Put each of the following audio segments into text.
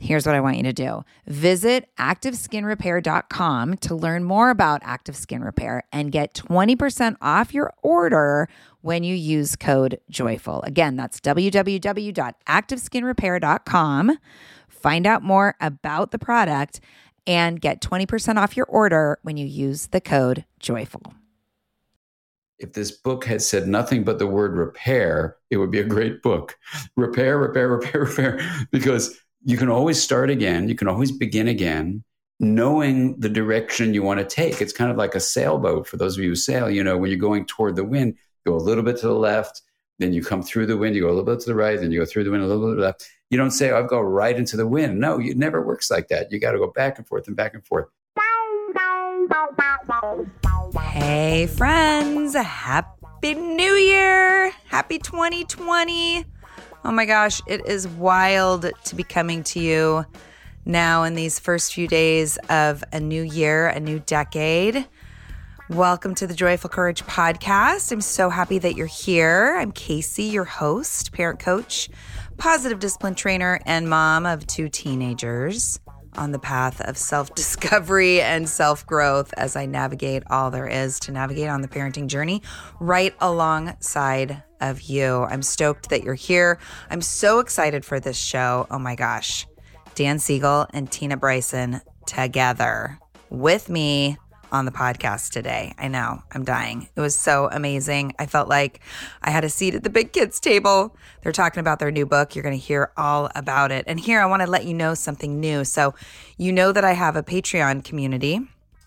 Here's what I want you to do visit activeskinrepair.com to learn more about Active Skin Repair and get 20% off your order when you use code JOYFUL. Again, that's www.activeskinrepair.com. Find out more about the product and get 20% off your order when you use the code JOYFUL. If this book had said nothing but the word repair, it would be a great book. Repair, repair, repair, repair, because you can always start again. You can always begin again, knowing the direction you want to take. It's kind of like a sailboat for those of you who sail. You know, when you're going toward the wind, go a little bit to the left, then you come through the wind, you go a little bit to the right, then you go through the wind a little bit to the left. You don't say, I've got right into the wind. No, it never works like that. You got to go back and forth and back and forth. Hey, friends. Happy New Year. Happy 2020. Oh my gosh, it is wild to be coming to you now in these first few days of a new year, a new decade. Welcome to the Joyful Courage podcast. I'm so happy that you're here. I'm Casey, your host, parent coach, positive discipline trainer, and mom of two teenagers on the path of self discovery and self growth as I navigate all there is to navigate on the parenting journey right alongside of you. I'm stoked that you're here. I'm so excited for this show. Oh my gosh. Dan Siegel and Tina Bryson together with me on the podcast today. I know, I'm dying. It was so amazing. I felt like I had a seat at the big kids table. They're talking about their new book. You're going to hear all about it. And here I want to let you know something new. So, you know that I have a Patreon community,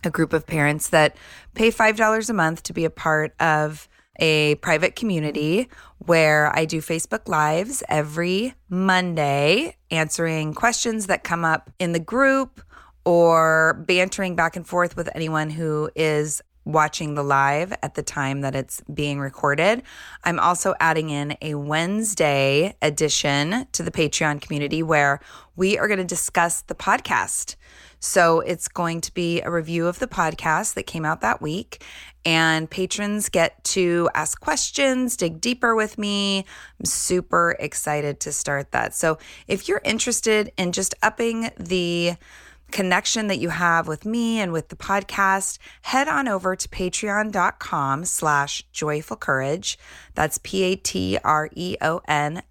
a group of parents that pay $5 a month to be a part of a private community where I do Facebook Lives every Monday, answering questions that come up in the group or bantering back and forth with anyone who is watching the live at the time that it's being recorded. I'm also adding in a Wednesday edition to the Patreon community where we are going to discuss the podcast. So it's going to be a review of the podcast that came out that week. And patrons get to ask questions, dig deeper with me. I'm super excited to start that. So if you're interested in just upping the connection that you have with me and with the podcast, head on over to patreon.com slash joyful courage. That's P-A-T-R-E-O-N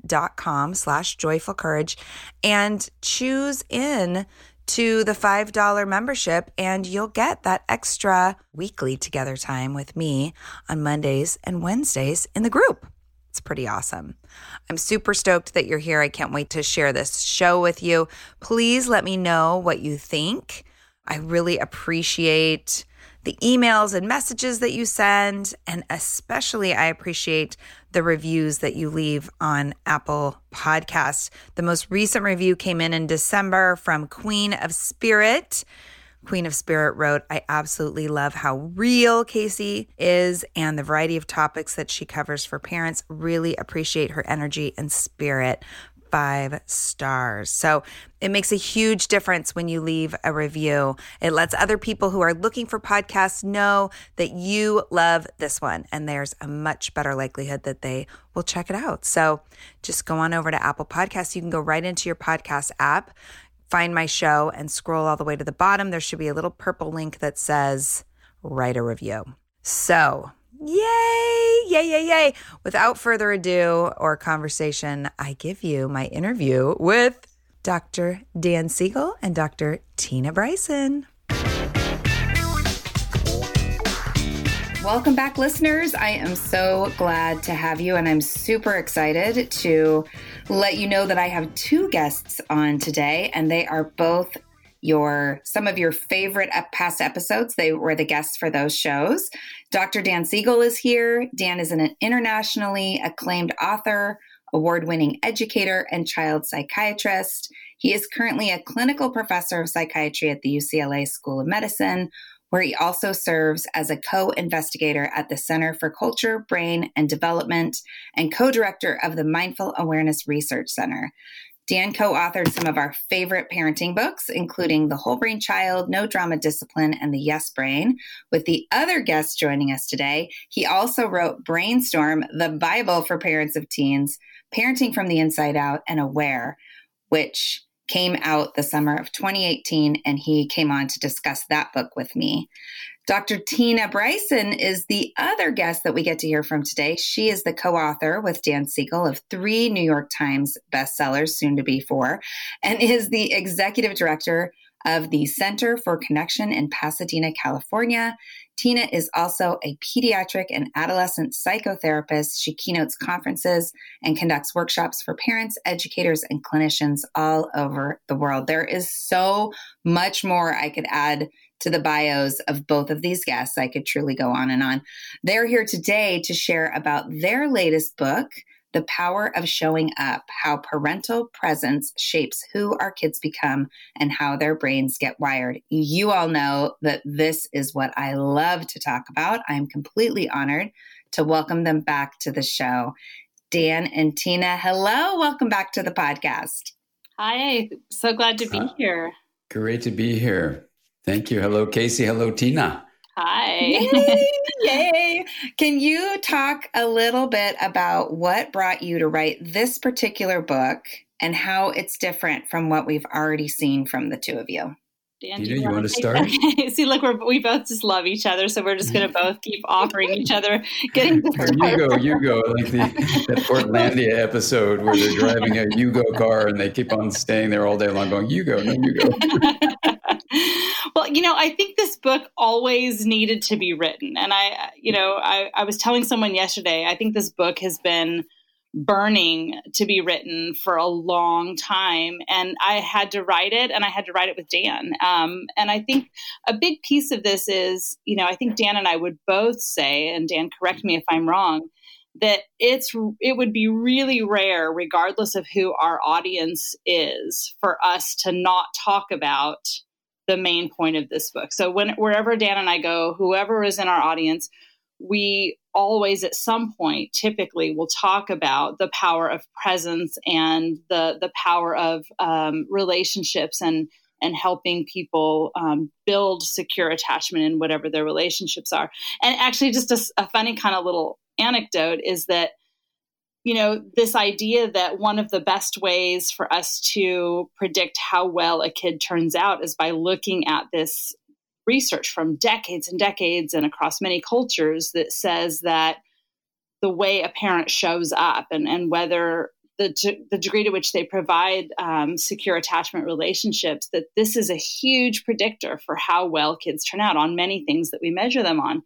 dot com slash joyful courage and choose in to the $5 membership and you'll get that extra weekly together time with me on Mondays and Wednesdays in the group. It's pretty awesome. I'm super stoked that you're here. I can't wait to share this show with you. Please let me know what you think. I really appreciate the emails and messages that you send. And especially, I appreciate the reviews that you leave on Apple Podcasts. The most recent review came in in December from Queen of Spirit. Queen of Spirit wrote, I absolutely love how real Casey is and the variety of topics that she covers for parents. Really appreciate her energy and spirit. Five stars. So it makes a huge difference when you leave a review. It lets other people who are looking for podcasts know that you love this one, and there's a much better likelihood that they will check it out. So just go on over to Apple Podcasts. You can go right into your podcast app find my show and scroll all the way to the bottom, there should be a little purple link that says write a review. So, yay, yay, yay, yay. Without further ado or conversation, I give you my interview with Dr. Dan Siegel and Dr. Tina Bryson. Welcome back, listeners. I am so glad to have you, and I'm super excited to let you know that I have two guests on today, and they are both your some of your favorite past episodes. They were the guests for those shows. Dr. Dan Siegel is here. Dan is an internationally acclaimed author, award-winning educator, and child psychiatrist. He is currently a clinical professor of psychiatry at the UCLA School of Medicine, where he also serves as a co investigator at the Center for Culture, Brain, and Development and co director of the Mindful Awareness Research Center. Dan co authored some of our favorite parenting books, including The Whole Brain Child, No Drama Discipline, and The Yes Brain. With the other guests joining us today, he also wrote Brainstorm, the Bible for parents of teens, Parenting from the Inside Out, and Aware, which came out the summer of 2018, and he came on to discuss that book with me. Dr. Tina Bryson is the other guest that we get to hear from today. She is the co author with Dan Siegel of three New York Times bestsellers, soon to be four, and is the executive director of the Center for Connection in Pasadena, California. Tina is also a pediatric and adolescent psychotherapist. She keynotes conferences and conducts workshops for parents, educators, and clinicians all over the world. There is so much more I could add to the bios of both of these guests. I could truly go on and on. They're here today to share about their latest book the Power of Showing Up How Parental Presence Shapes Who Our Kids Become and How Their Brains Get Wired. You all know that this is what I love to talk about. I'm completely honored to welcome them back to the show. Dan and Tina, hello. Welcome back to the podcast. Hi. So glad to be uh, here. Great to be here. Thank you. Hello, Casey. Hello, Tina. Hi. Yay, yay. Can you talk a little bit about what brought you to write this particular book and how it's different from what we've already seen from the two of you? Dan, you, you want to start? See, look, we're, we both just love each other, so we're just going to mm-hmm. both keep offering each other, getting. you go, you go, like the that Portlandia episode where they're driving a Yugo car and they keep on staying there all day long, going, "You go, no, you go." Well, you know, I think this book always needed to be written. And I, you know, I, I was telling someone yesterday, I think this book has been burning to be written for a long time. And I had to write it and I had to write it with Dan. Um, and I think a big piece of this is, you know, I think Dan and I would both say, and Dan, correct me if I'm wrong, that it's it would be really rare regardless of who our audience is for us to not talk about the main point of this book. So when wherever Dan and I go, whoever is in our audience, we always at some point typically will talk about the power of presence and the the power of um, relationships and and helping people um, build secure attachment in whatever their relationships are. And actually, just a, a funny kind of little anecdote is that you know, this idea that one of the best ways for us to predict how well a kid turns out is by looking at this research from decades and decades and across many cultures that says that the way a parent shows up and, and whether the, the degree to which they provide um, secure attachment relationships, that this is a huge predictor for how well kids turn out on many things that we measure them on.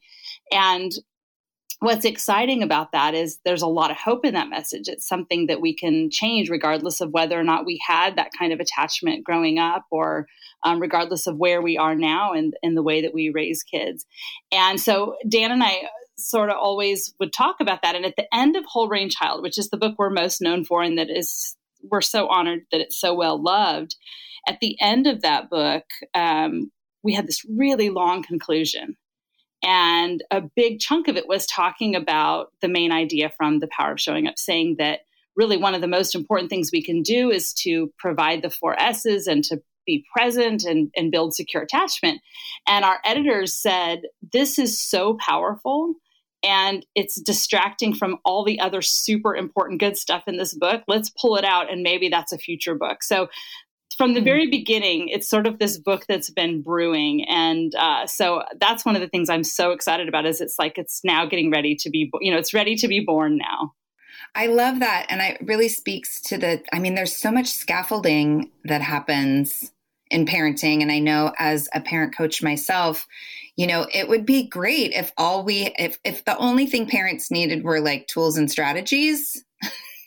And what's exciting about that is there's a lot of hope in that message. It's something that we can change regardless of whether or not we had that kind of attachment growing up or um, regardless of where we are now and in, in the way that we raise kids. And so Dan and I sort of always would talk about that. And at the end of Whole Brain Child, which is the book we're most known for and that is we're so honored that it's so well loved, at the end of that book, um, we had this really long conclusion and a big chunk of it was talking about the main idea from the power of showing up, saying that really one of the most important things we can do is to provide the four S's and to be present and, and build secure attachment. And our editors said, This is so powerful and it's distracting from all the other super important good stuff in this book. Let's pull it out and maybe that's a future book. So from the hmm. very beginning, it's sort of this book that's been brewing, and uh, so that's one of the things I'm so excited about. Is it's like it's now getting ready to be, you know, it's ready to be born now. I love that, and it really speaks to the. I mean, there's so much scaffolding that happens in parenting, and I know as a parent coach myself, you know, it would be great if all we, if, if the only thing parents needed were like tools and strategies.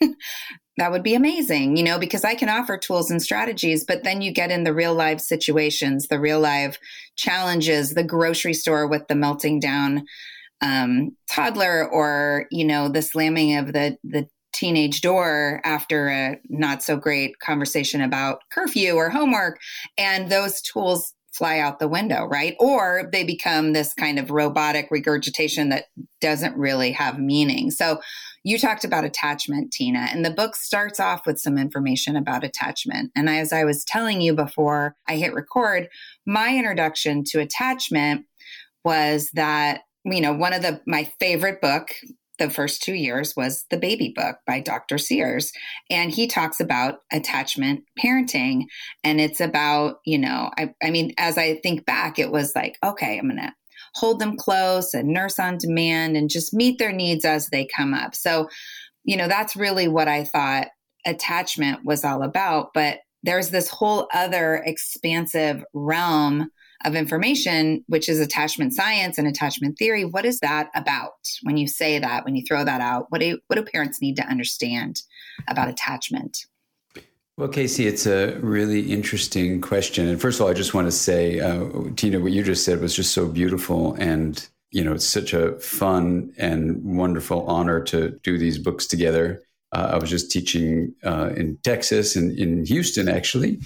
that would be amazing, you know, because I can offer tools and strategies, but then you get in the real life situations, the real life challenges, the grocery store with the melting down um, toddler, or you know, the slamming of the the teenage door after a not so great conversation about curfew or homework, and those tools fly out the window, right? Or they become this kind of robotic regurgitation that doesn't really have meaning. So you talked about attachment, Tina, and the book starts off with some information about attachment. And as I was telling you before I hit record, my introduction to attachment was that, you know, one of the my favorite book the first two years was the baby book by Dr. Sears. And he talks about attachment parenting. And it's about, you know, I, I mean, as I think back, it was like, okay, I'm going to hold them close and nurse on demand and just meet their needs as they come up. So, you know, that's really what I thought attachment was all about. But there's this whole other expansive realm of information, which is attachment science and attachment theory. What is that about? When you say that, when you throw that out, what do what do parents need to understand about attachment? Well, Casey, it's a really interesting question. And first of all, I just want to say, uh, Tina, what you just said was just so beautiful. And, you know, it's such a fun and wonderful honor to do these books together. Uh, I was just teaching uh, in Texas and in Houston, actually.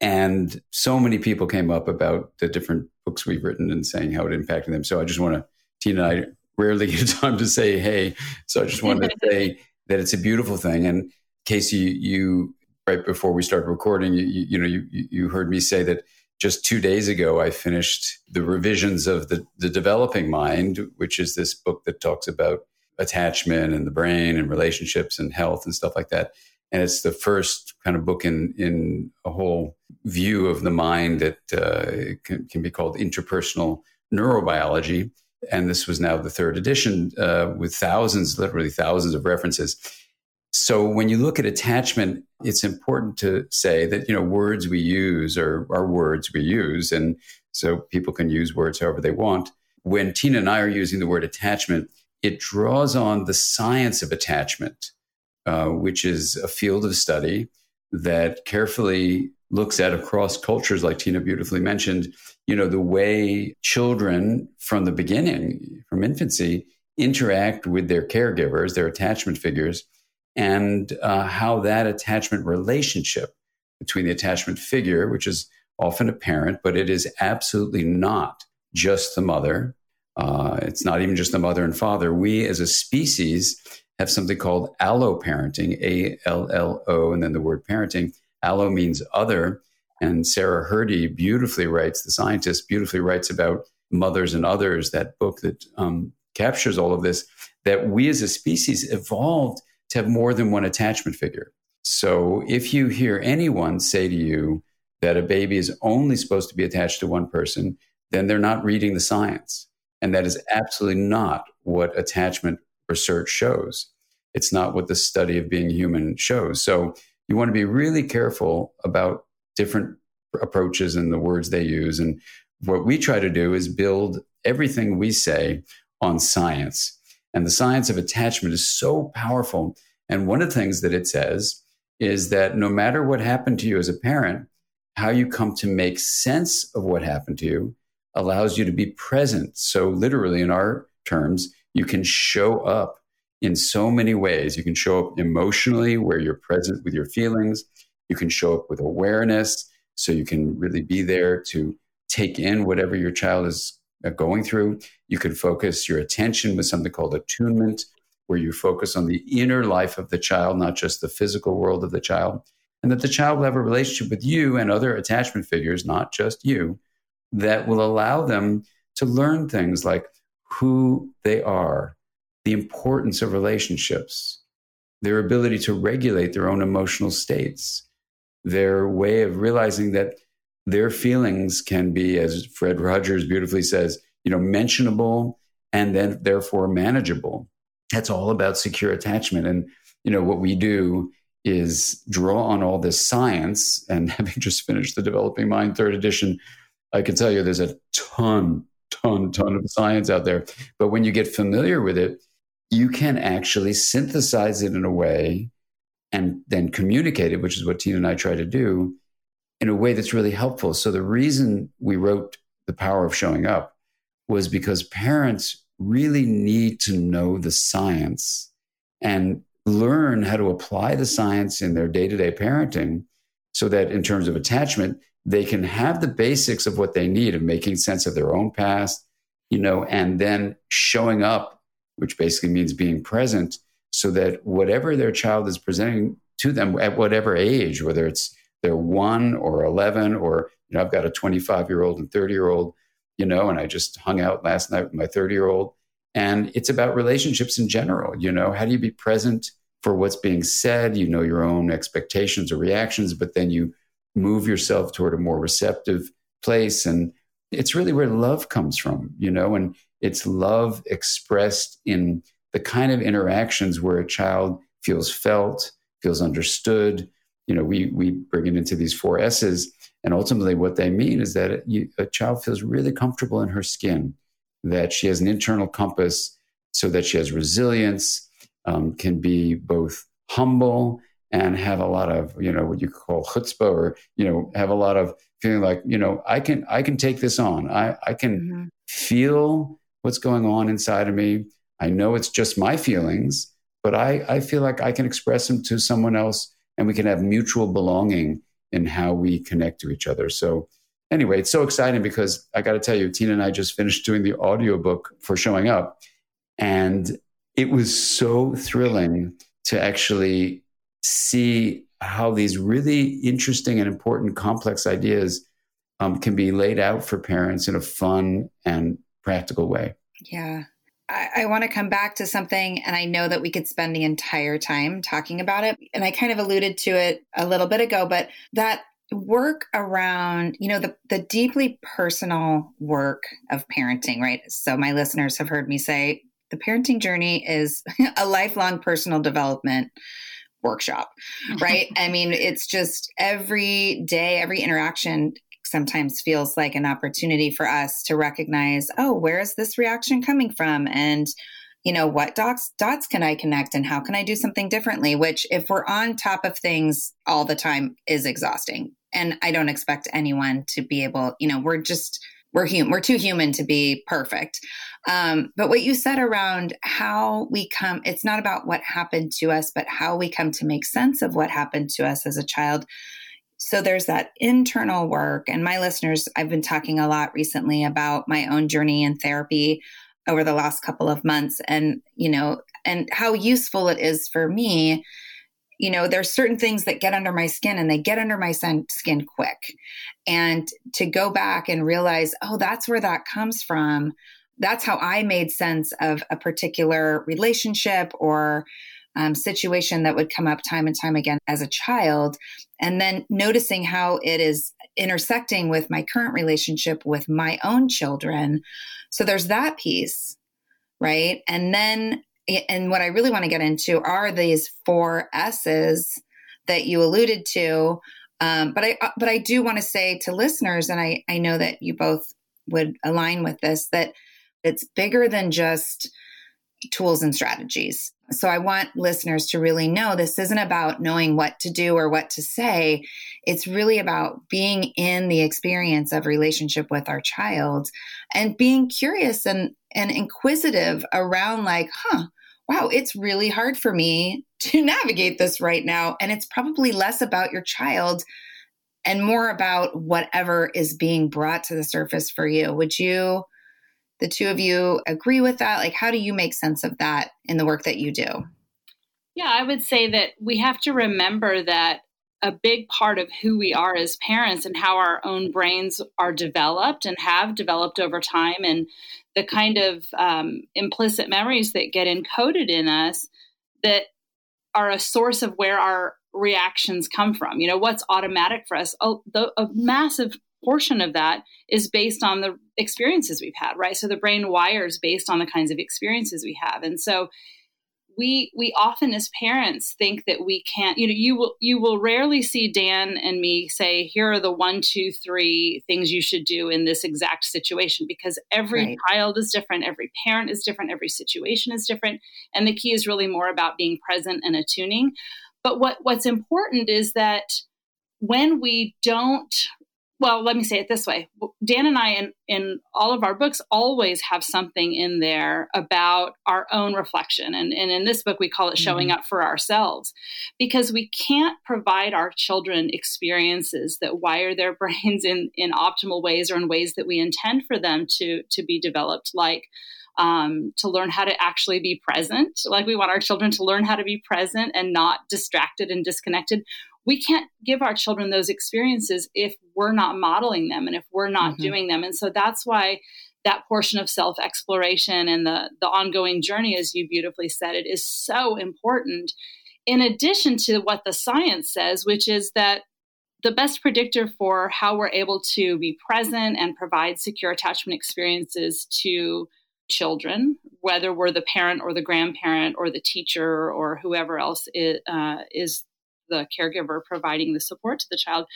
And so many people came up about the different books we've written and saying how it impacted them. So I just want to, Tina and I rarely get time to say hey. So I just wanted to say that it's a beautiful thing. And Casey, you right before we started recording, you, you, you know, you, you heard me say that just two days ago, I finished the revisions of the, the Developing Mind, which is this book that talks about attachment and the brain and relationships and health and stuff like that. And it's the first kind of book in, in a whole view of the mind that uh, can, can, be called interpersonal neurobiology. And this was now the third edition uh, with thousands, literally thousands of references. So when you look at attachment, it's important to say that you know words we use are, are words we use, and so people can use words however they want. When Tina and I are using the word attachment, it draws on the science of attachment, uh, which is a field of study that carefully looks at across cultures, like Tina beautifully mentioned. You know the way children from the beginning, from infancy, interact with their caregivers, their attachment figures and uh, how that attachment relationship between the attachment figure, which is often a parent, but it is absolutely not just the mother. Uh, it's not even just the mother and father. We as a species have something called allo parenting, A L L O, and then the word parenting. Allo means other. And Sarah Hrdy beautifully writes, the scientist beautifully writes about mothers and others, that book that um, captures all of this, that we as a species evolved to have more than one attachment figure. So if you hear anyone say to you that a baby is only supposed to be attached to one person, then they're not reading the science. And that is absolutely not what attachment research shows. It's not what the study of being human shows. So you want to be really careful about different approaches and the words they use. And what we try to do is build everything we say on science. And the science of attachment is so powerful. And one of the things that it says is that no matter what happened to you as a parent, how you come to make sense of what happened to you allows you to be present. So, literally, in our terms, you can show up in so many ways. You can show up emotionally, where you're present with your feelings. You can show up with awareness, so you can really be there to take in whatever your child is uh, going through. You can focus your attention with something called attunement, where you focus on the inner life of the child, not just the physical world of the child. And that the child will have a relationship with you and other attachment figures, not just you, that will allow them to learn things like who they are, the importance of relationships, their ability to regulate their own emotional states, their way of realizing that their feelings can be, as Fred Rogers beautifully says, you know, mentionable and then therefore manageable. That's all about secure attachment. And, you know, what we do is draw on all this science. And having just finished the Developing Mind third edition, I can tell you there's a ton, ton, ton of science out there. But when you get familiar with it, you can actually synthesize it in a way and then communicate it, which is what Tina and I try to do in a way that's really helpful. So the reason we wrote The Power of Showing Up was because parents really need to know the science and learn how to apply the science in their day to day parenting so that in terms of attachment, they can have the basics of what they need of making sense of their own past, you know, and then showing up, which basically means being present so that whatever their child is presenting to them at whatever age, whether it's they're one or 11, or, you know, I've got a 25 year old and 30 year old, you know, and I just hung out last night with my 30 year old. And it's about relationships in general. You know, how do you be present for what's being said? You know your own expectations or reactions, but then you move yourself toward a more receptive place. And it's really where love comes from, you know, and it's love expressed in the kind of interactions where a child feels felt, feels understood. You know, we, we bring it into these four S's. And ultimately, what they mean is that you, a child feels really comfortable in her skin, that she has an internal compass so that she has resilience, um, can be both humble and have a lot of you know what you call chutzpah or you know have a lot of feeling like you know i can i can take this on. I i can mm-hmm. feel what's going on inside of me. I know it's just my feelings but i i feel like i can express them to someone else and we can have mutual belonging in how we connect to each other. So anyway it's so exciting because i got to tell you tina and i just finished doing the audiobook for showing up and it was so thrilling to actually see how these really interesting and important complex ideas um, can be laid out for parents in a fun and practical way. Yeah. I, I want to come back to something, and I know that we could spend the entire time talking about it. And I kind of alluded to it a little bit ago, but that work around you know the the deeply personal work of parenting right so my listeners have heard me say the parenting journey is a lifelong personal development workshop, right? I mean, it's just every day, every interaction sometimes feels like an opportunity for us to recognize, oh, where is this reaction coming from? And you know what dots dots can i connect and how can i do something differently which if we're on top of things all the time is exhausting and i don't expect anyone to be able you know we're just we're human we're too human to be perfect. Um, but what you said around how we come it's not about what happened to us but how we come to make sense of what happened to us as a child. So there's that internal work and my listeners i've been talking a lot recently about my own journey in therapy over the last couple of months and you know and how useful it is for me you know there's certain things that get under my skin and they get under my skin quick. And to go back and realize oh that's where that comes from. That's how i made sense of a particular relationship or um, situation that would come up time and time again as a child. And then noticing how it is intersecting with my current relationship with my own children. So there's that piece right? And then and what I really want to get into are these four S's that you alluded to. Um, but I uh, but I do want to say to listeners, and I I know that you both would align with this that it's bigger than just tools and strategies. So I want listeners to really know this isn't about knowing what to do or what to say. It's really about being in the experience of relationship with our child and being curious and and inquisitive around like, huh, wow, it's really hard for me to navigate this right now. And it's probably less about your child and more about whatever is being brought to the surface for you. Would you, the two of you, agree with that? Like, how do you make sense of that in the work that you do? Yeah, I would say that we have to remember that a big part of who we are as parents and how our own brains are developed and have developed over time and the kind of um, implicit memories that get encoded in us that are a source of where our reactions come from. You know, what's automatic for us? Oh, the, a massive portion of that is based on the experiences we've had, right? So the brain wires based on the kinds of experiences we have. And so we we often as parents think that we can't you know you will you will rarely see dan and me say here are the one two three things you should do in this exact situation because every right. child is different every parent is different every situation is different and the key is really more about being present and attuning but what what's important is that when we don't well, let me say it this way. Dan and I, in, in all of our books, always have something in there about our own reflection. And, and in this book, we call it showing mm-hmm. up for ourselves because we can't provide our children experiences that wire their brains in, in optimal ways or in ways that we intend for them to, to be developed, like um, to learn how to actually be present. Like we want our children to learn how to be present and not distracted and disconnected we can't give our children those experiences if we're not modeling them and if we're not mm-hmm. doing them. And so that's why that portion of self exploration and the, the ongoing journey, as you beautifully said, it is so important. In addition to what the science says, which is that the best predictor for how we're able to be present and provide secure attachment experiences to children, whether we're the parent or the grandparent or the teacher or whoever else is, uh, is the caregiver providing the support to the child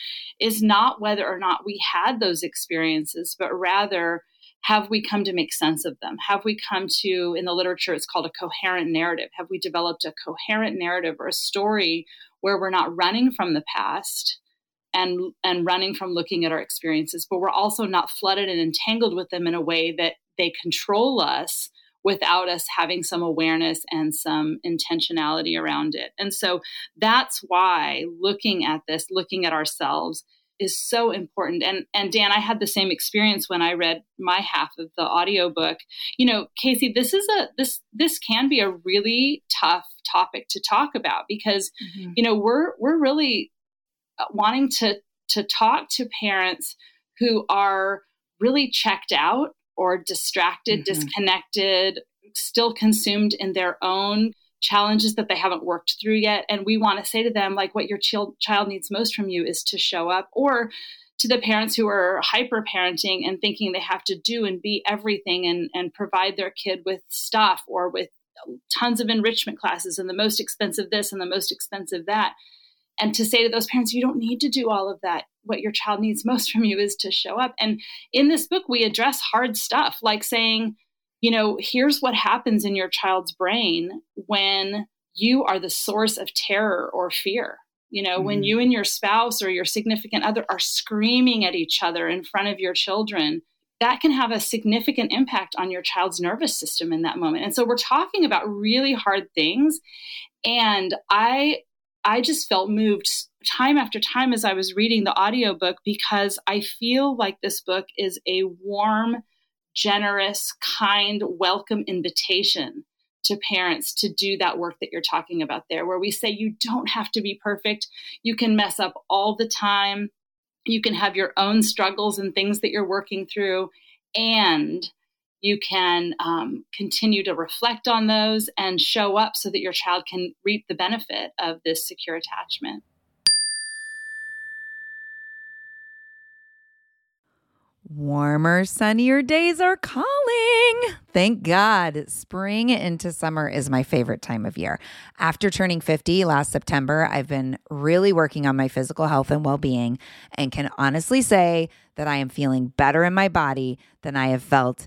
is not whether or not we had those experiences, but rather have we come to make sense of them? Have we come to, in the literature, it's called a coherent narrative? Have we developed a coherent narrative or a story where we're not running from the past? And, and running from looking at our experiences, but we're also not flooded and entangled with them in a way that they control us without us having some awareness and some intentionality around it. And so that's why looking at this, looking at ourselves, is so important and and Dan I had the same experience when I read my half of the audiobook. You know, Casey, this is a this this can be a really tough topic to talk about because mm-hmm. you know, we're we're really uh, wanting to to talk to parents who are really checked out or distracted, mm-hmm. disconnected, still consumed in their own challenges that they haven't worked through yet. And we want to say to them, like, what your child, child needs most from you is to show up. Or to the parents who are hyper parenting and thinking they have to do and be everything and, and provide their kid with stuff or with tons of enrichment classes and the most expensive this and the most expensive that. And to say to those parents, you don't need to do all of that what your child needs most from you is to show up. And in this book, we address hard stuff like saying, you know, here's what happens in your child's brain when you are the source of terror or fear. You know, mm-hmm. when you and your spouse or your significant other are screaming at each other in front of your children, that can have a significant impact on your child's nervous system in that moment. And so we're talking about really hard things. And I I just felt moved time after time as I was reading the audiobook because I feel like this book is a warm, generous, kind, welcome invitation to parents to do that work that you're talking about there, where we say you don't have to be perfect. You can mess up all the time. You can have your own struggles and things that you're working through. And you can um, continue to reflect on those and show up so that your child can reap the benefit of this secure attachment. Warmer, sunnier days are calling. Thank God. Spring into summer is my favorite time of year. After turning 50 last September, I've been really working on my physical health and well being and can honestly say that I am feeling better in my body than I have felt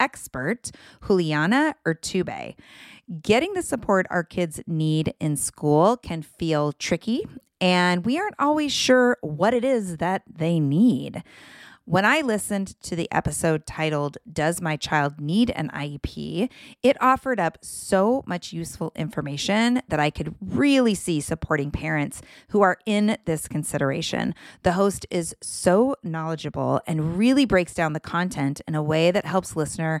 expert Juliana Urtubey. Getting the support our kids need in school can feel tricky, and we aren't always sure what it is that they need. When I listened to the episode titled, Does My Child Need an IEP? it offered up so much useful information that I could really see supporting parents who are in this consideration. The host is so knowledgeable and really breaks down the content in a way that helps listener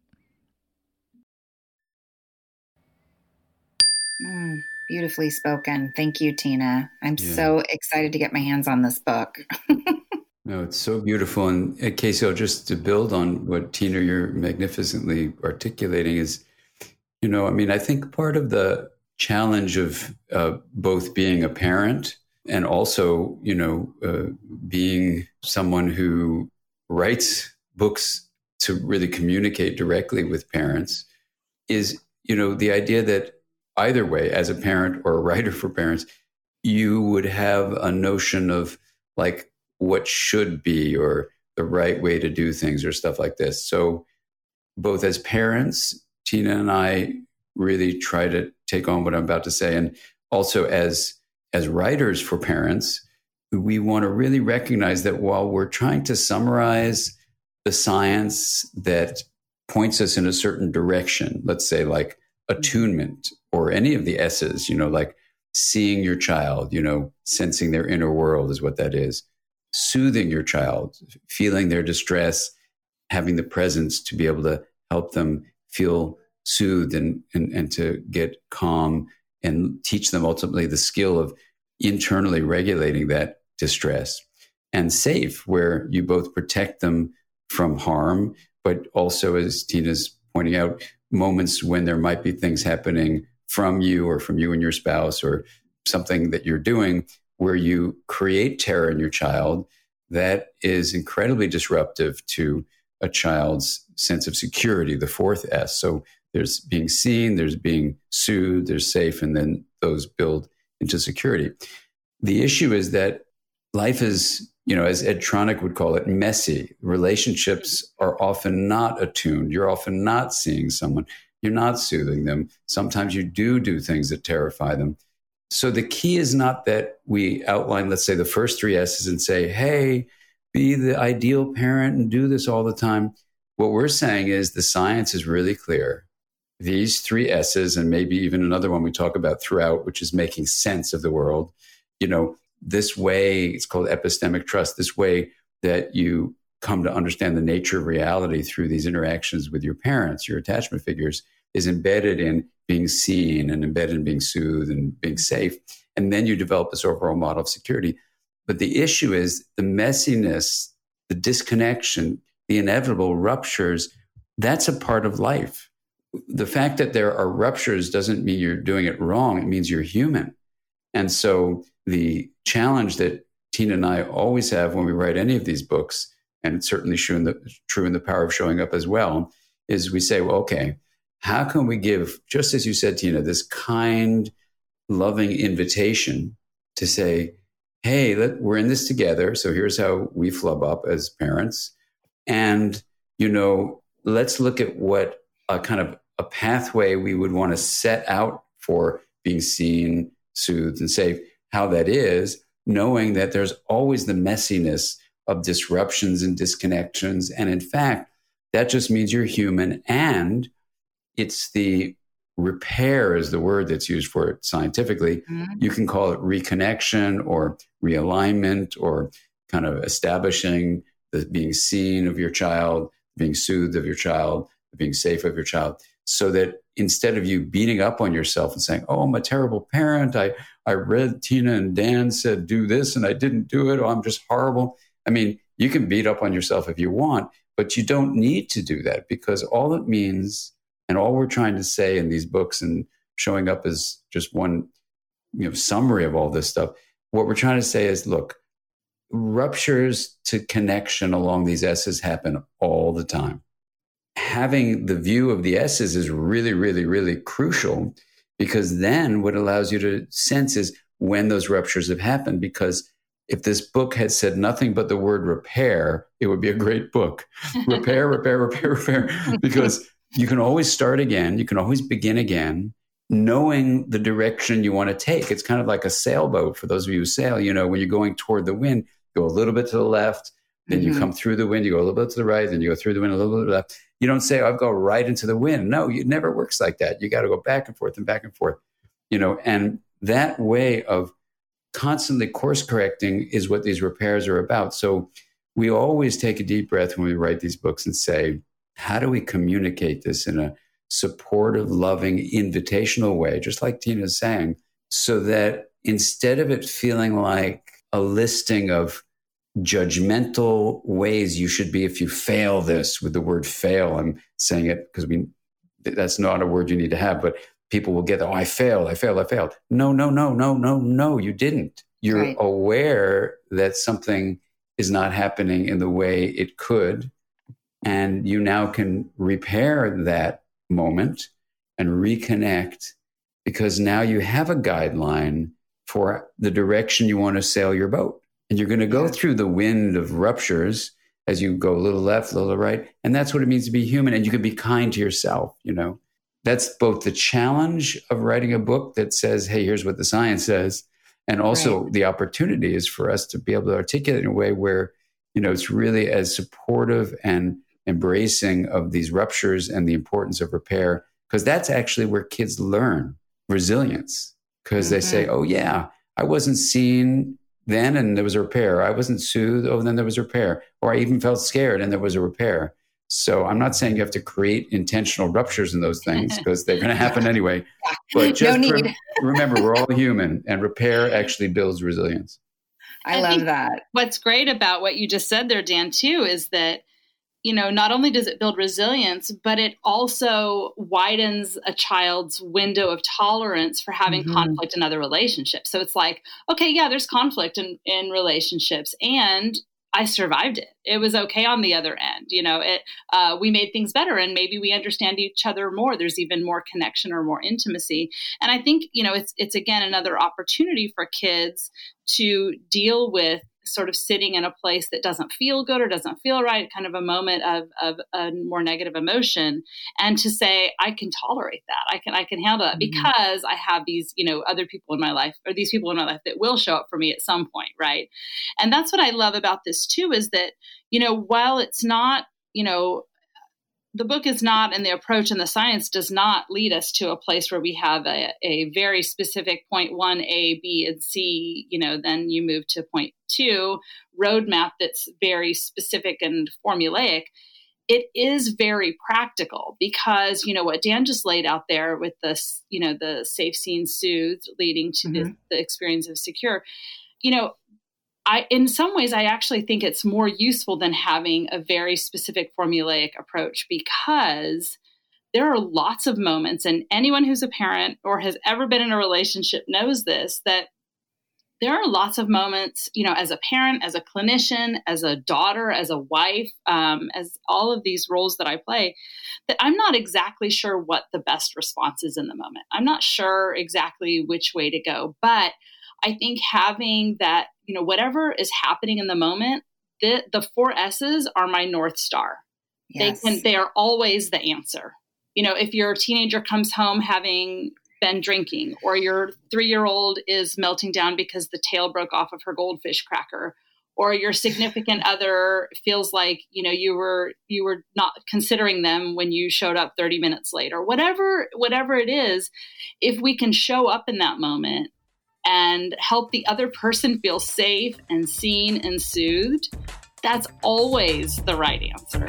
Mm, beautifully spoken. Thank you, Tina. I'm yeah. so excited to get my hands on this book. no, it's so beautiful. And uh, Casey, just to build on what Tina, you're magnificently articulating is, you know, I mean, I think part of the challenge of uh, both being a parent and also, you know, uh, being someone who writes books to really communicate directly with parents is, you know, the idea that either way, as a parent or a writer for parents, you would have a notion of like what should be or the right way to do things or stuff like this. So, both as parents, Tina and I really try to take on what I'm about to say, and also as as writers for parents, we want to really recognize that while we're trying to summarize the science that points us in a certain direction, let's say like mm-hmm. attunement or any of the S's, you know, like seeing your child, you know, sensing their inner world is what that is, soothing your child, feeling their distress, having the presence to be able to help them feel soothed and, and, and to get calm and teach them ultimately the skill of internally regulating that distress. And safe, where you both protect them from harm, but also, as Tina's pointing out, moments when there might be things happening from you or from you and your spouse or something that you're doing where you create terror in your child that is incredibly disruptive to a child's sense of security, the fourth S. So there's being seen, there's being soothed, there's safe, and then those build into security. The issue is that life is, you know, as Ed Tronick would call it, messy. Relationships are often not attuned. You're often not seeing someone. You're not soothing them. Sometimes you do do things that terrify them. So the key is not that we outline, let's say, the first three S's and say, hey, be the ideal parent and do this all the time. What we're saying is the science is really clear. These three S's, and maybe even another one we talk about throughout, which is making sense of the world. You know, this way, it's called epistemic trust, this way that you come to understand the nature of reality through these interactions with your parents, your attachment figures, is embedded in being seen and embedded in being soothed and being safe. And then you develop this overall model of security. But the issue is the messiness, the disconnection, the inevitable ruptures. That's a part of life. The fact that there are ruptures doesn't mean you're doing it wrong. It means you're human. And so the challenge that Tina and I always have when we write any of these books and it's certainly true in the true in the power of showing up as well, is we say, well, okay, how can we give, just as you said, Tina, this kind, loving invitation to say, hey, let, we're in this together. So here's how we flub up as parents. And, you know, let's look at what a kind of a pathway we would want to set out for being seen, soothed, and safe, how that is, knowing that there's always the messiness of disruptions and disconnections. And in fact, that just means you're human. And it's the repair is the word that's used for it scientifically. Mm-hmm. You can call it reconnection or realignment or kind of establishing the being seen of your child, being soothed of your child, being safe of your child, so that instead of you beating up on yourself and saying, "Oh, I'm a terrible parent. I I read Tina and Dan said do this and I didn't do it. Oh, I'm just horrible." I mean, you can beat up on yourself if you want, but you don't need to do that because all it means and all we're trying to say in these books and showing up as just one you know summary of all this stuff, what we're trying to say is look, ruptures to connection along these S's happen all the time. Having the view of the S's is really, really, really crucial because then what allows you to sense is when those ruptures have happened. Because if this book had said nothing but the word repair, it would be a great book. repair, repair, repair, repair. Because you can always start again, you can always begin again knowing the direction you want to take. It's kind of like a sailboat for those of you who sail. You know, when you're going toward the wind, go a little bit to the left, then mm-hmm. you come through the wind, you go a little bit to the right, then you go through the wind a little bit to the left. You don't say, I've go right into the wind. No, it never works like that. You got to go back and forth and back and forth. You know, and that way of constantly course correcting is what these repairs are about. So we always take a deep breath when we write these books and say, how do we communicate this in a supportive, loving, invitational way, just like Tina's saying, so that instead of it feeling like a listing of judgmental ways you should be if you fail this with the word fail. I'm saying it because we that's not a word you need to have, but people will get, oh, I failed, I failed, I failed. No, no, no, no, no, no, you didn't. You're right. aware that something is not happening in the way it could. And you now can repair that moment and reconnect because now you have a guideline for the direction you want to sail your boat. And you're going to go through the wind of ruptures as you go a little left, a little right. And that's what it means to be human. And you can be kind to yourself, you know. That's both the challenge of writing a book that says, hey, here's what the science says. And also right. the opportunity is for us to be able to articulate in a way where, you know, it's really as supportive and embracing of these ruptures and the importance of repair, because that's actually where kids learn resilience because mm-hmm. they say, mm-hmm. oh, yeah, I wasn't seen then and there was a repair. I wasn't soothed. Oh, then there was a repair. Or I even felt scared and there was a repair. So I'm not saying you have to create intentional ruptures in those things because they're going to happen anyway. But just no re- remember, we're all human and repair actually builds resilience. I, I love that. What's great about what you just said there, Dan, too, is that you know, not only does it build resilience, but it also widens a child's window of tolerance for having mm-hmm. conflict in other relationships. So it's like, okay, yeah, there's conflict in, in relationships, and I survived it. It was okay on the other end. You know, it uh, we made things better, and maybe we understand each other more. There's even more connection or more intimacy. And I think you know, it's it's again another opportunity for kids to deal with sort of sitting in a place that doesn't feel good or doesn't feel right, kind of a moment of, of a more negative emotion, and to say, I can tolerate that. I can I can handle that mm-hmm. because I have these, you know, other people in my life or these people in my life that will show up for me at some point, right? And that's what I love about this too, is that, you know, while it's not, you know, the book is not, and the approach and the science does not lead us to a place where we have a, a very specific point one, A, B, and C. You know, then you move to point two roadmap that's very specific and formulaic. It is very practical because you know what Dan just laid out there with this, you know, the safe, seen soothed, leading to mm-hmm. the, the experience of secure. You know, I, in some ways, I actually think it's more useful than having a very specific formulaic approach because there are lots of moments, and anyone who's a parent or has ever been in a relationship knows this that there are lots of moments, you know, as a parent, as a clinician, as a daughter, as a wife, um, as all of these roles that I play, that I'm not exactly sure what the best response is in the moment. I'm not sure exactly which way to go, but I think having that, you know, whatever is happening in the moment, the the four S's are my north star. Yes. They can they are always the answer. You know, if your teenager comes home having been drinking or your 3-year-old is melting down because the tail broke off of her goldfish cracker or your significant other feels like you know you were you were not considering them when you showed up 30 minutes late or whatever whatever it is if we can show up in that moment and help the other person feel safe and seen and soothed that's always the right answer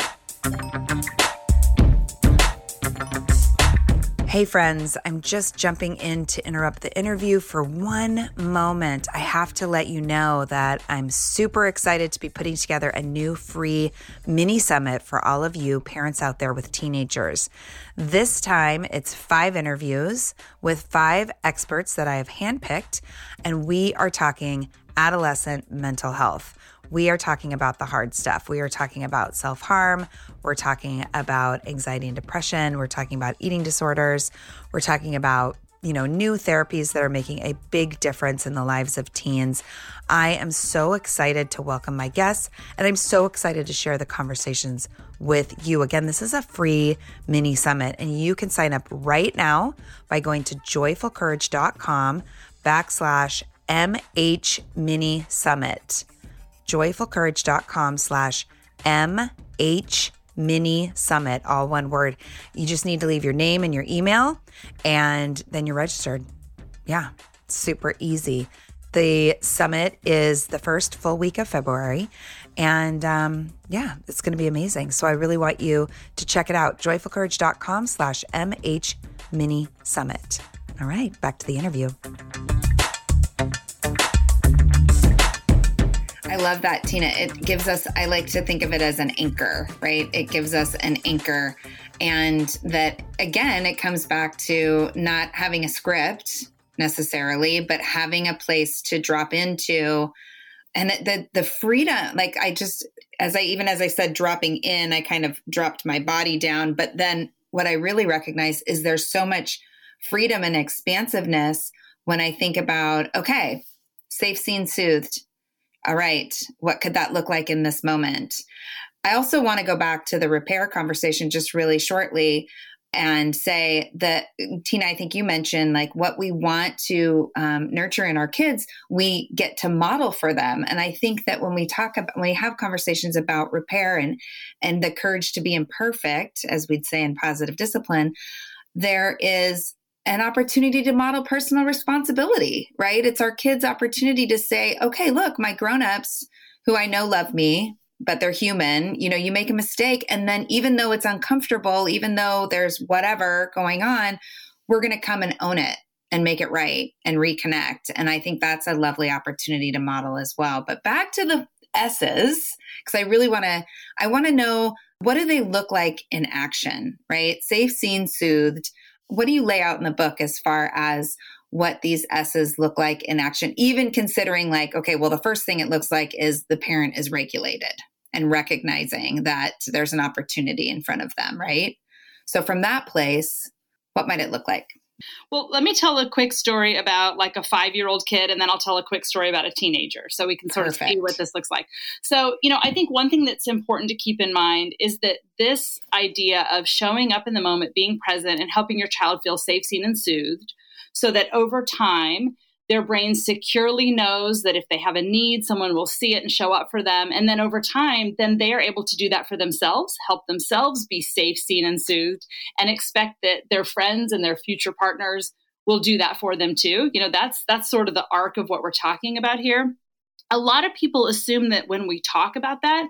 Hey, friends, I'm just jumping in to interrupt the interview for one moment. I have to let you know that I'm super excited to be putting together a new free mini summit for all of you parents out there with teenagers. This time, it's five interviews with five experts that I have handpicked, and we are talking adolescent mental health we are talking about the hard stuff. We are talking about self harm. We're talking about anxiety and depression. We're talking about eating disorders. We're talking about you know, new therapies that are making a big difference in the lives of teens. I am so excited to welcome my guests, and I'm so excited to share the conversations with you. Again, this is a free mini summit, and you can sign up right now by going to joyfulcourage.com backslash MH Mini Summit joyfulcourage.com slash MH mini summit, all one word. You just need to leave your name and your email, and then you're registered. Yeah, super easy. The summit is the first full week of February. And um, yeah, it's going to be amazing. So I really want you to check it out. Joyfulcourage.com slash MH mini summit. All right, back to the interview. I love that, Tina. It gives us, I like to think of it as an anchor, right? It gives us an anchor. And that, again, it comes back to not having a script necessarily, but having a place to drop into. And the, the freedom, like I just, as I, even as I said, dropping in, I kind of dropped my body down. But then what I really recognize is there's so much freedom and expansiveness when I think about, okay, safe, seen, soothed all right, what could that look like in this moment? I also want to go back to the repair conversation just really shortly and say that tina i think you mentioned like what we want to um, nurture in our kids we get to model for them and i think that when we talk about when we have conversations about repair and and the courage to be imperfect as we'd say in positive discipline there is an opportunity to model personal responsibility, right? It's our kids' opportunity to say, okay, look, my grown-ups who I know love me, but they're human, you know, you make a mistake. And then even though it's uncomfortable, even though there's whatever going on, we're going to come and own it and make it right and reconnect. And I think that's a lovely opportunity to model as well. But back to the S's, because I really want to, I want to know what do they look like in action, right? Safe, seen, soothed what do you lay out in the book as far as what these S's look like in action, even considering, like, okay, well, the first thing it looks like is the parent is regulated and recognizing that there's an opportunity in front of them, right? So, from that place, what might it look like? Well, let me tell a quick story about like a five year old kid, and then I'll tell a quick story about a teenager so we can sort Perfect. of see what this looks like. So, you know, I think one thing that's important to keep in mind is that this idea of showing up in the moment, being present, and helping your child feel safe, seen, and soothed so that over time, their brain securely knows that if they have a need, someone will see it and show up for them. And then over time, then they are able to do that for themselves, help themselves be safe, seen, and soothed, and expect that their friends and their future partners will do that for them too. You know, that's that's sort of the arc of what we're talking about here. A lot of people assume that when we talk about that,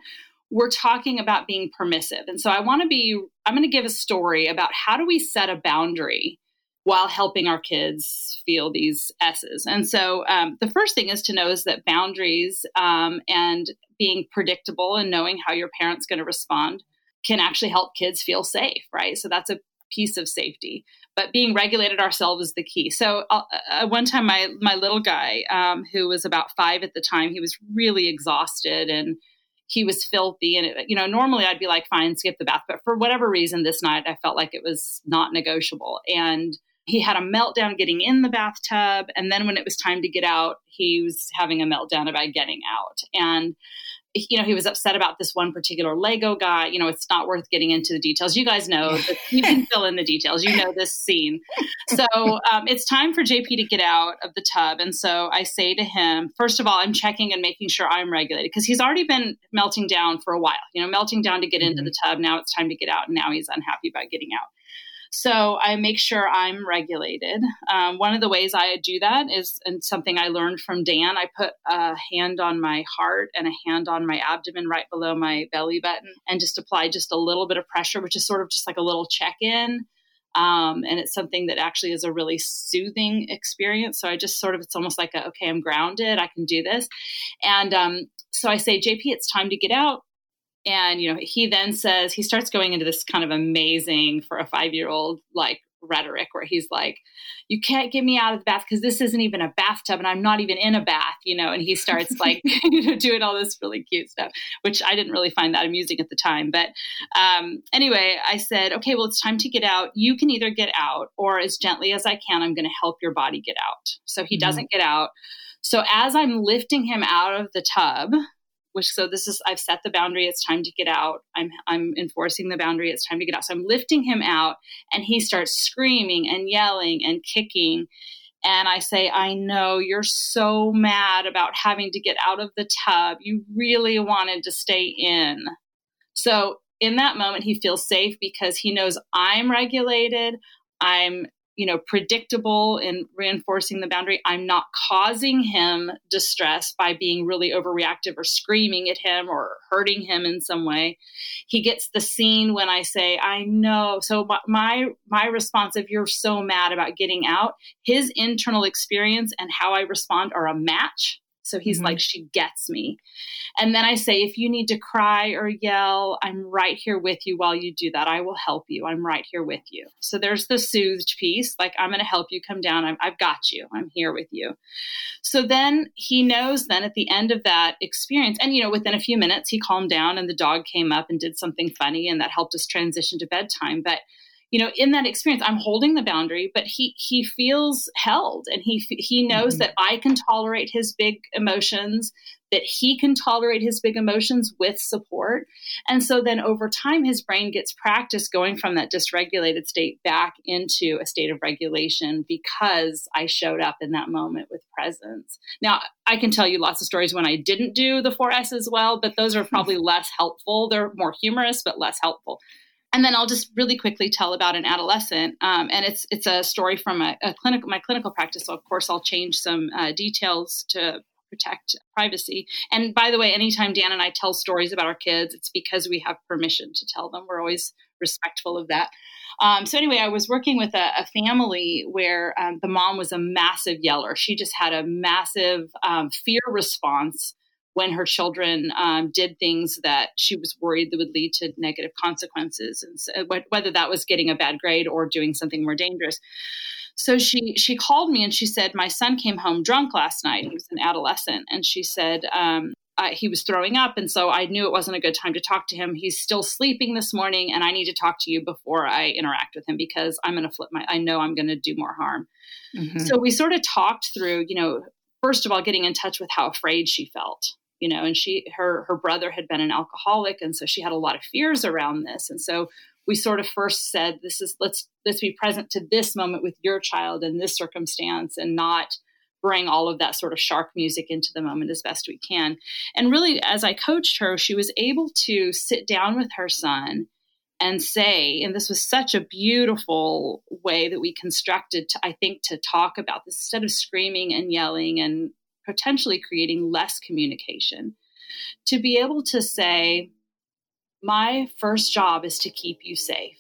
we're talking about being permissive. And so I want to be I'm going to give a story about how do we set a boundary while helping our kids feel these S's. And so um, the first thing is to know is that boundaries um, and being predictable and knowing how your parent's going to respond can actually help kids feel safe, right? So that's a piece of safety. But being regulated ourselves is the key. So uh, uh, one time, my my little guy, um, who was about five at the time, he was really exhausted and he was filthy. And it, you know, normally I'd be like, fine, skip the bath. But for whatever reason, this night I felt like it was not negotiable. And he had a meltdown getting in the bathtub. And then when it was time to get out, he was having a meltdown about getting out. And you know, he was upset about this one particular Lego guy. You know, it's not worth getting into the details. You guys know, you can fill in the details. You know this scene. So um, it's time for JP to get out of the tub. And so I say to him, first of all, I'm checking and making sure I'm regulated because he's already been melting down for a while, you know, melting down to get mm-hmm. into the tub. Now it's time to get out. And now he's unhappy about getting out. So I make sure I'm regulated. Um, one of the ways I do that is, and something I learned from Dan, I put a hand on my heart and a hand on my abdomen right below my belly button and just apply just a little bit of pressure, which is sort of just like a little check in. Um, and it's something that actually is a really soothing experience. So I just sort of, it's almost like a, okay, I'm grounded, I can do this. And um, so I say, JP, it's time to get out. And, you know, he then says, he starts going into this kind of amazing for a five year old, like rhetoric where he's like, you can't get me out of the bath because this isn't even a bathtub and I'm not even in a bath, you know, and he starts like, you know, doing all this really cute stuff, which I didn't really find that amusing at the time. But um, anyway, I said, okay, well, it's time to get out. You can either get out or as gently as I can, I'm going to help your body get out. So he mm-hmm. doesn't get out. So as I'm lifting him out of the tub, which so this is I've set the boundary. It's time to get out. I'm I'm enforcing the boundary. It's time to get out. So I'm lifting him out, and he starts screaming and yelling and kicking. And I say, I know you're so mad about having to get out of the tub. You really wanted to stay in. So in that moment, he feels safe because he knows I'm regulated. I'm you know predictable in reinforcing the boundary. I'm not causing him distress by being really overreactive or screaming at him or hurting him in some way. He gets the seen when i say i know. So my my response if you're so mad about getting out his internal experience and how i respond are a match so he's mm-hmm. like, she gets me. And then I say, if you need to cry or yell, I'm right here with you while you do that. I will help you. I'm right here with you. So there's the soothed piece. Like, I'm going to help you come down. i have got you. I'm here with you. So then he knows then at the end of that experience, and you know, within a few minutes, he calmed down and the dog came up and did something funny, and that helped us transition to bedtime. But you know in that experience i'm holding the boundary but he he feels held and he he knows mm-hmm. that i can tolerate his big emotions that he can tolerate his big emotions with support. And so then over time his brain gets practice going from that dysregulated state back into a state of regulation because i showed up in that moment with presence. Now i can tell you lots of stories when i didn't do the 4s as well but those are probably less helpful. They're more humorous but less helpful and then I'll just really quickly tell about an adolescent, um, and it's it's a story from a, a, clinical my clinical practice. So of course I'll change some uh, details to protect privacy. And by the way, anytime Dan and I tell stories about our kids, it's because we have permission to tell them. We're always respectful of that. Um, so anyway, I was working with a, a family where um, the mom was a massive yeller. She just had a massive um, fear response when her children um, did things that she was worried that would lead to negative consequences, and so, whether that was getting a bad grade or doing something more dangerous. So she she called me and she said, "My son came home drunk last night. He was an adolescent, and she said." Um, uh, he was throwing up, and so I knew it wasn't a good time to talk to him. He's still sleeping this morning, and I need to talk to you before I interact with him because I'm going to flip my. I know I'm going to do more harm. Mm-hmm. So we sort of talked through, you know, first of all, getting in touch with how afraid she felt you know and she her her brother had been an alcoholic and so she had a lot of fears around this. And so we sort of first said this is let's let's be present to this moment with your child in this circumstance and not bring all of that sort of shark music into the moment as best we can. And really as i coached her she was able to sit down with her son and say and this was such a beautiful way that we constructed to, i think to talk about this instead of screaming and yelling and potentially creating less communication. To be able to say, my first job is to keep you safe.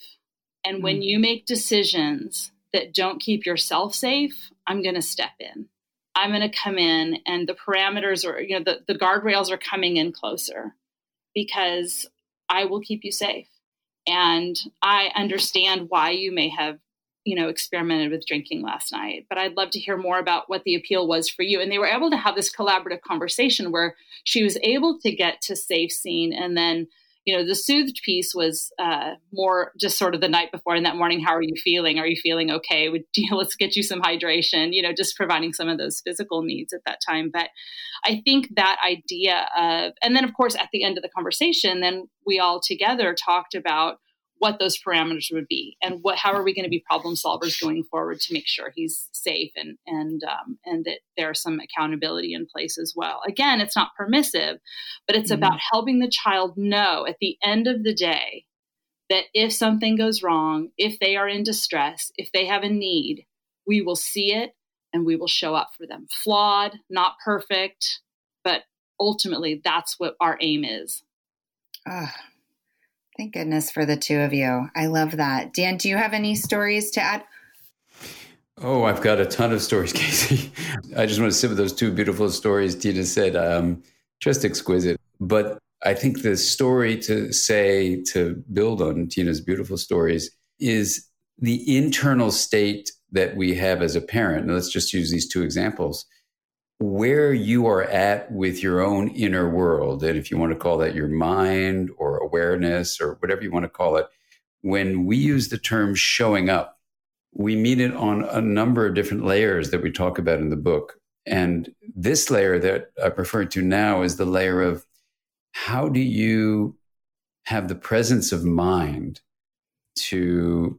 And mm-hmm. when mm. you make decisions that don't keep yourself safe, I'm going to step in. I'm going to come in and the parameters or you know the, the guardrails are coming in closer because I will keep you safe. And I understand why you may have you know, experimented with drinking last night, but I'd love to hear more about what the appeal was for you. And they were able to have this collaborative conversation where she was able to get to safe seen and then you know, the soothed piece was uh, more just sort of the night before and that morning. How are you feeling? Are you feeling okay? Would you know, let's get you some hydration. You know, just providing some of those physical needs at that time. But I think that idea of, and then of course at the end of the conversation, then we all together talked about what those parameters would be and what how are we going to be problem solvers going forward to make sure he's safe and and um, and that there's some accountability in place as well. Again it's not permissive but it's mm-hmm. about helping the child know at the end of the day that if something goes wrong if they are in distress if they have a need we will see it and we will show up for them. Flawed not perfect but ultimately that's what our aim is. Uh, Thank goodness for the two of you. I love that. Dan, do you have any stories to add? Oh, I've got a ton of stories, Casey. I just want to sit with those two beautiful stories Tina said. Um, just exquisite. But I think the story to say, to build on Tina's beautiful stories, is the internal state that we have as a parent. Let's just use these two examples where you are at with your own inner world. And if you want to call that your mind or awareness or whatever you want to call it, when we use the term showing up, we mean it on a number of different layers that we talk about in the book. And this layer that I'm referring to now is the layer of how do you have the presence of mind to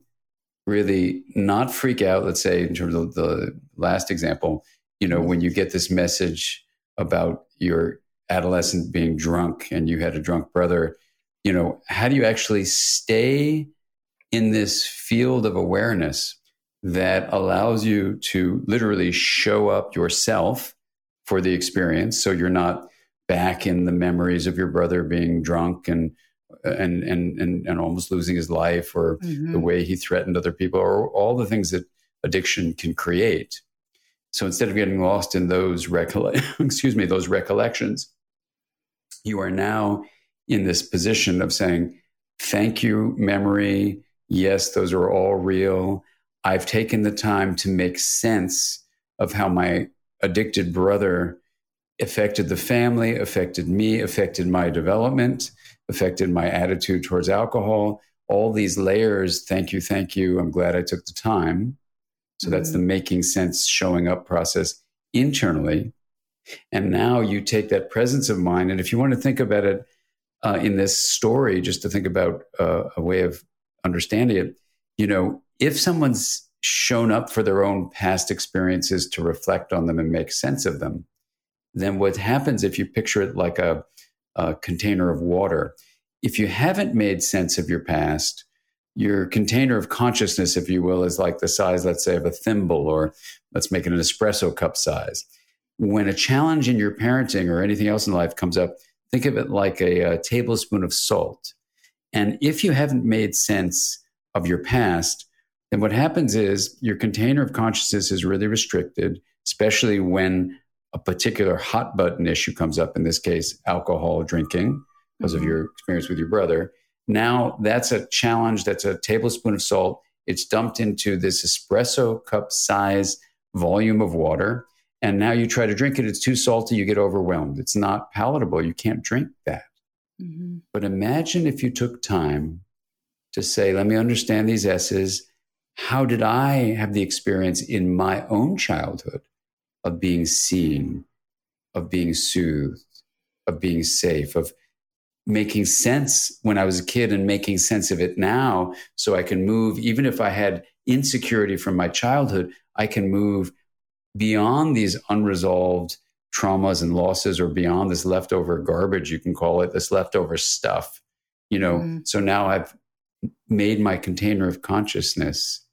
really not freak out, let's say, in terms of the last example, you know, when you get this message about your adolescent being drunk and you had a drunk brother, you know, how do you actually stay in this field of awareness that allows you to literally show up yourself for the experience so you're not back in the memories of your brother being drunk and and and and, and almost losing his life or mm-hmm. the way he threatened other people or all the things that addiction can create so instead of getting lost in those recolle- excuse me, those recollections, you are now in this position of saying, thank you, memory. Yes, those are all real. I've taken the time to make sense of how my addicted brother affected the family, affected me, affected my development, affected my attitude towards alcohol. All these layers. Thank you, thank you. I'm glad I took the time. So that's the mm-hmm. making sense, showing up process internally. And now you take that presence of mind. And if you want to think about it uh, in this story, just to think about uh, a way of understanding it, you know, if someone's shown up for their own past experiences to reflect on them and make sense of them, then what happens if you picture it like a, a container of water? If you haven't made sense of your past, your container of consciousness, if you will, is like the size, let's say, of a thimble, or let's make it an espresso cup size. When a challenge in your parenting or anything else in life comes up, think of it like a, a tablespoon of salt. And if you haven't made sense of your past, then what happens is your container of consciousness is really restricted, especially when a particular hot button issue comes up, in this case, alcohol drinking, because mm-hmm. of your experience with your brother now that's a challenge. That's a tablespoon of salt. It's dumped into this espresso cup size volume of water. And now you try to drink it. It's too salty. You get overwhelmed. It's not palatable. You can't drink that. Mm-hmm. But imagine if you took time to say, let me understand these S's. How did I have the experience in my own childhood of being seen, of being soothed, of being safe, of making sense when I was a kid and making sense of it now so I can move, even if I had insecurity from my childhood, I can move beyond these unresolved traumas and losses or beyond this leftover garbage, you can call it, this leftover stuff. You know, mm. so now I've made my container of consciousness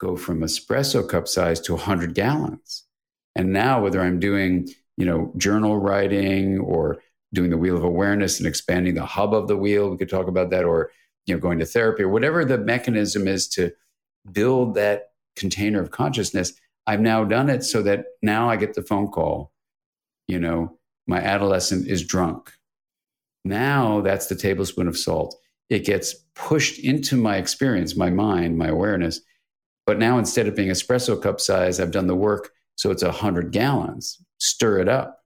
go from espresso cup size to 100 gallons. And now, whether I'm doing, you know, journal writing or doing the wheel of awareness and expanding the hub of the wheel. We could talk about that, or you know, going to therapy or whatever the mechanism is to build that container of consciousness. I've now done it so that now I get the phone call. You know, my adolescent is drunk. Now that's the tablespoon of salt. It gets pushed into my experience, my mind, my awareness. But now instead of being espresso cup size, I've done the work so it's a 100 gallons. Stir it up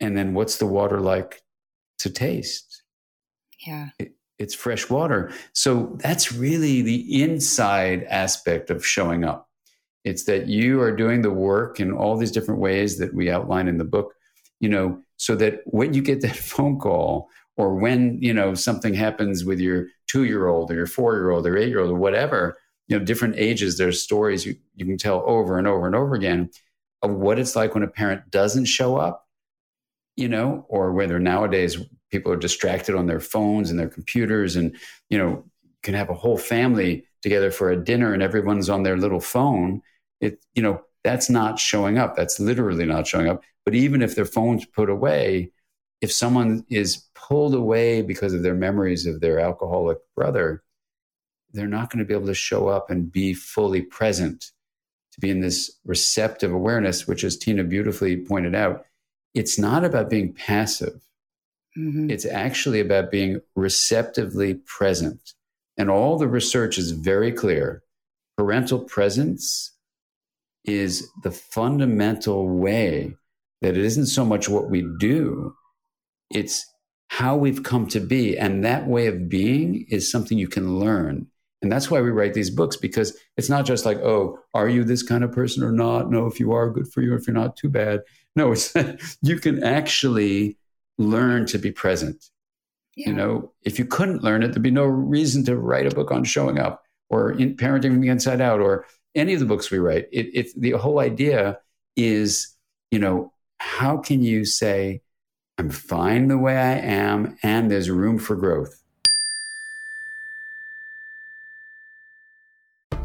and then what's the water like to taste? Yeah. It, it's fresh water. So that's really the inside aspect of showing up. It's that you are doing the work in all these different ways that we outline in the book, you know, so that when you get that phone call or when, you know, something happens with your two year old or your four year old or eight year old or whatever, you know, different ages, there's stories you, you can tell over and over and over again of what it's like when a parent doesn't show up, you know, or whether nowadays people are distracted on their phones and their computers and, you know, can have a whole family together for a dinner and everyone's on their little phone it you know that's not showing up. That's literally not showing up. But even if their phone's put away if someone is pulled away because of their memories of their alcoholic brother they're not going to be able to show up and be fully present to be in this receptive awareness which as tina beautifully pointed out it's not about being passive mm-hmm. it's actually about being receptively present and all the research is very clear parental presence is the fundamental way that it isn't so much what we do, it's how we've come to be. And that way of being is something you can learn. And that's why we write these books because it's not just like, oh, are you this kind of person or not? No, if you are, good for you. If you're not, too bad. No, it's you can actually learn to be present. Yeah. You know, if you couldn't learn it, there'd be no reason to write a book on showing up or in parenting from the inside out or any of the books we write, it, it, the whole idea is, you know, how can you say, I'm fine the way I am, and there's room for growth?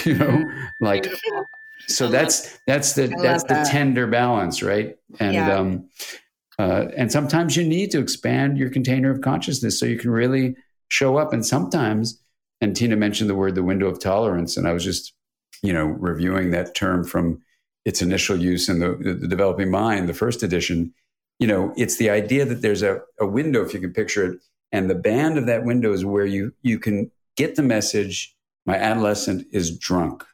you know like so that's that's the that's the that. tender balance right and yeah. um uh, and sometimes you need to expand your container of consciousness so you can really show up and sometimes and tina mentioned the word the window of tolerance and i was just you know reviewing that term from its initial use in the, the developing mind the first edition you know it's the idea that there's a, a window if you can picture it and the band of that window is where you you can get the message my adolescent is drunk.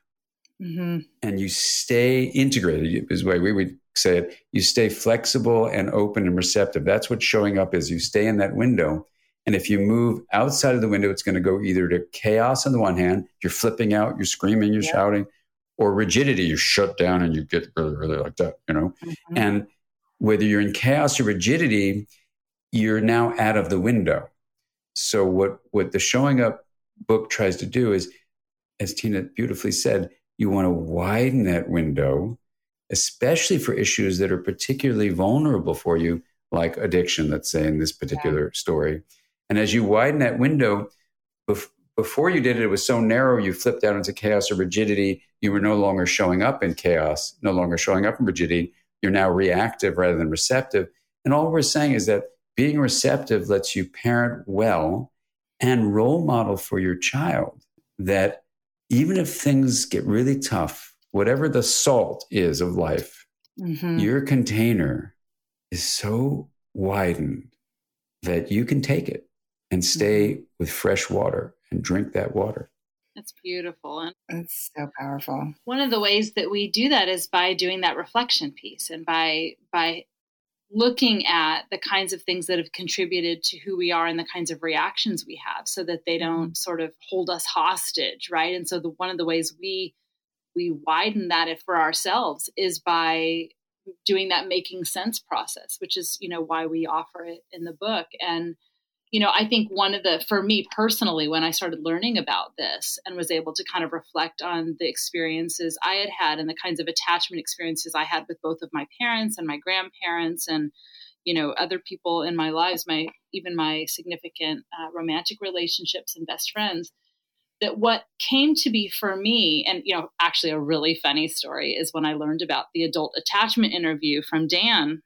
Mm-hmm. And you stay integrated, is the way we would say it. You stay flexible and open and receptive. That's what showing up is. You stay in that window. And if you move outside of the window, it's going to go either to chaos on the one hand, you're flipping out, you're screaming, you're shouting, or rigidity, you shut down and you get really, really like that, you know? Mm-hmm. And whether you're in chaos or rigidity, you're now out of the window. So what what the showing up book tries to do is, as Tina beautifully said, you want to widen that window, especially for issues that are particularly vulnerable for you, like addiction, let's say in this particular yeah. story. And as you widen that window, bef- before you did it, it was so narrow, you flipped out into chaos or rigidity. You were no longer showing up in chaos, no longer showing up in rigidity. You're now reactive rather than receptive. And all we're saying is that being receptive lets you parent well and role model for your child that even if things get really tough, whatever the salt is of life, mm-hmm. your container is so widened that you can take it and stay with fresh water and drink that water. That's beautiful. And it's so powerful. one of the ways that we do that is by doing that reflection piece and by by looking at the kinds of things that have contributed to who we are and the kinds of reactions we have so that they mm-hmm. don't sort of hold us hostage right? And so the one of the ways we we widen that if for ourselves is by doing that making sense process which is you know why we offer it in the book. And you know, I think one of the, for me personally, when I started learning about this and was able to kind of reflect on the experiences I had had and the kinds of attachment experiences I had with both of my parents and my grandparents and, you know, other people in my lives, my, even my significant uh, romantic relationships and best friends, that what came to be for me, and, you know, actually a really funny story is when I learned about the adult attachment interview from Dan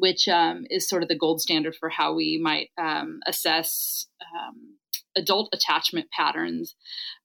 which um, is sort of the gold standard for how we might um, assess um, adult attachment patterns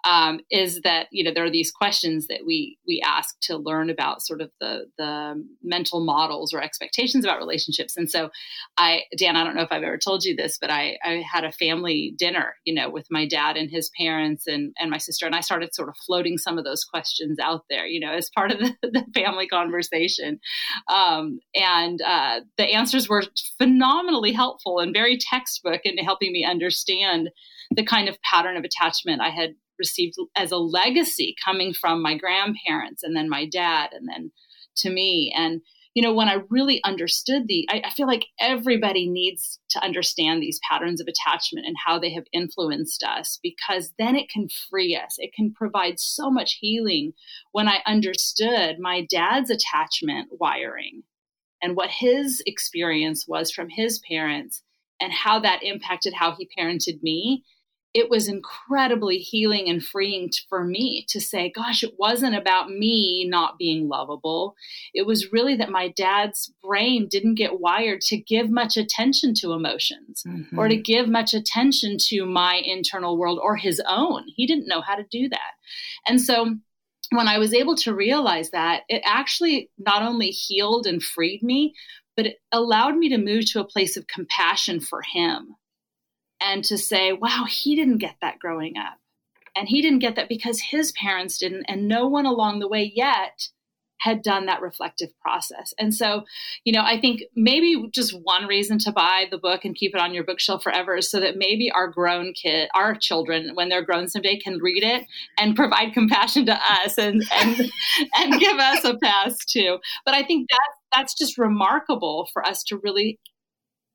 um, is that you know there are these questions that we we ask to learn about sort of the the mental models or expectations about relationships. And so i dan i don't know if i've ever told you this but i i had a family dinner you know with my dad and his parents and and my sister and i started sort of floating some of those questions out there you know as part of the, the family conversation. Um, and uh, the answers were phenomenally helpful and very textbook in helping me understand the kind of pattern of attachment I had received as a legacy coming from my grandparents and then my dad and then to me. And, you know, when I really understood the, I, I, feel like everybody needs to understand these patterns of attachment and how they have influenced us because then it can free us. It can provide so much healing when I understood my dad's attachment wiring and what his experience was from his parents and how that impacted how he parented me it was incredibly healing and freeing for me to say, gosh, it wasn't about me not being lovable. It was really that my dad's brain didn't get wired to give much attention to emotions mm-hmm. or to give much attention to my internal world or his own. He didn't know how to do that. And so, when I was able to realize that, it actually not only healed and freed me, but it allowed me to move to a place of compassion for him and to say, wow, he didn't get that growing up. And he didn't get that because his parents didn't, and no one along the way yet had done that reflective process. And so, you know, I think maybe just one reason to buy the book and keep it on your bookshelf forever is so that maybe our grown kid, our children, when they're grown someday, can read it and provide compassion to us and and and give us a pass too. But I think that's that's just remarkable for us to really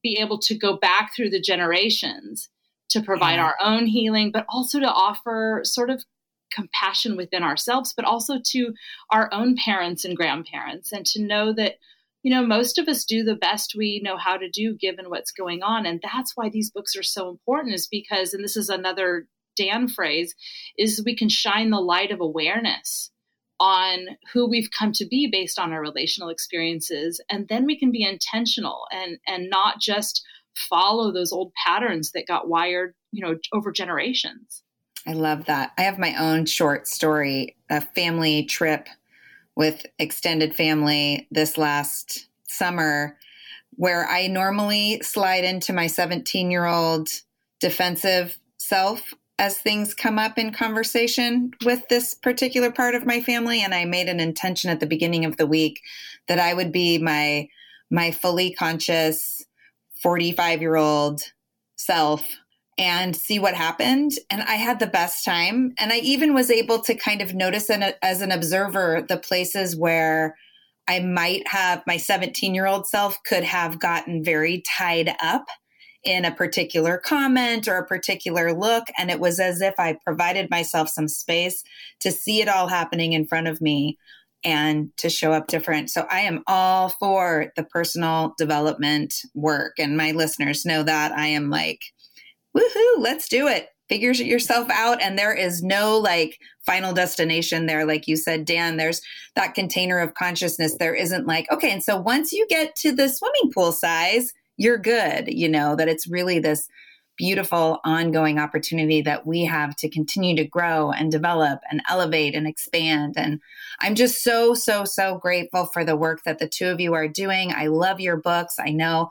be able to go back through the generations to provide yeah. our own healing, but also to offer sort of compassion within ourselves, but also to our own parents and grandparents, and to know that, you know, most of us do the best we know how to do given what's going on. And that's why these books are so important, is because, and this is another Dan phrase, is we can shine the light of awareness on who we've come to be based on our relational experiences. And then we can be intentional and and not just follow those old patterns that got wired you know over generations. I love that. I have my own short story a family trip with extended family this last summer where i normally slide into my 17 year old defensive self as things come up in conversation with this particular part of my family and i made an intention at the beginning of the week that i would be my my fully conscious 45 year old self and see what happened. And i had the best time. And i even was able to kind of notice an, as an observer the places where i might have my 17 year old self could have gotten very tied up in a particular comment or a particular look. And it was as if I provided myself some space to see it all happening in front of me and to show up different. So I am all for the personal development work. And my listeners know that I am like, woohoo, let's do it. Figure yourself out. And there is no like final destination there. Like you said, Dan, there's that container of consciousness. There isn't like, okay, and so once you get to the swimming pool size, you're good, you know, that it's really this beautiful ongoing opportunity that we have to continue to grow and develop and elevate and expand. And I'm just so, so, so grateful for the work that the two of you are doing. I love your books. I know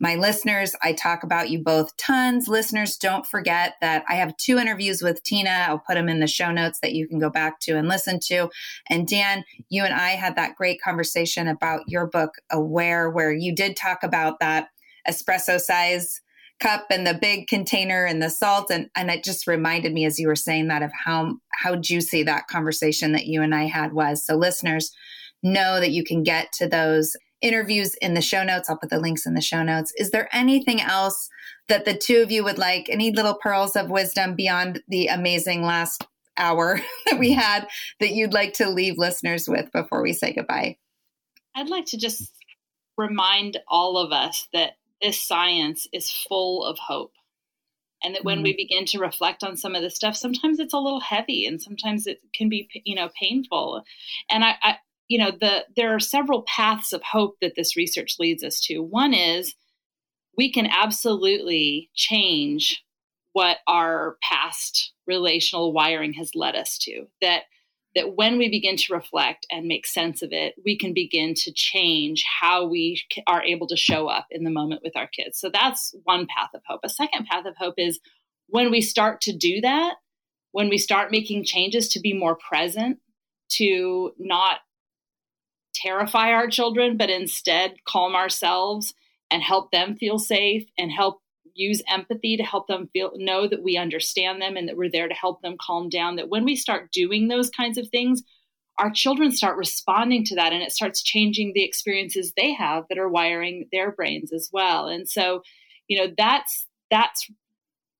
my listeners. I talk about you both tons. Listeners, don't forget that I have two interviews with Tina. I'll put them in the show notes that you can go back to and listen to. And Dan, you and I had that great conversation about your book, Aware, where you did talk about that espresso size cup and the big container and the salt and and it just reminded me as you were saying that of how how juicy that conversation that you and I had was. So listeners know that you can get to those interviews in the show notes. I'll put the links in the show notes. Is there anything else that the two of you would like? Any little pearls of wisdom beyond the amazing last hour that we had that you'd like to leave listeners with before we say goodbye? I'd like to just remind all of us that this science is full of hope. And that when we mm. begin to reflect on some of this stuff, sometimes it's a little heavy and sometimes it can be, you know, painful. And I, I you know, the there are several paths of hope that this research leads us to. One is we can absolutely change what our past relational wiring has led us to. That that when we begin to reflect and make sense of it, we can begin to change how we are able to show up in the moment with our kids. So that's one path of hope. A second path of hope is when we start to do that, when we start making changes to be more present, to not terrify our children, but instead calm ourselves and help them feel safe and help use empathy to help them feel know that we understand them and that we're there to help them calm down that when we start doing those kinds of things our children start responding to that and it starts changing the experiences they have that are wiring their brains as well. And so you know that's that's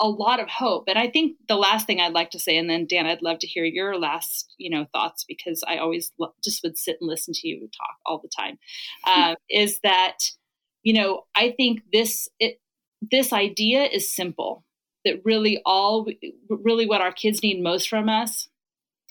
a lot of hope. And i think the last thing i'd like to say and then dan i'd love to hear your last you know thoughts because i always lo- just would sit and listen to you talk all the time uh, is that you know i think this it, this idea is simple that really all really what our kids need most from us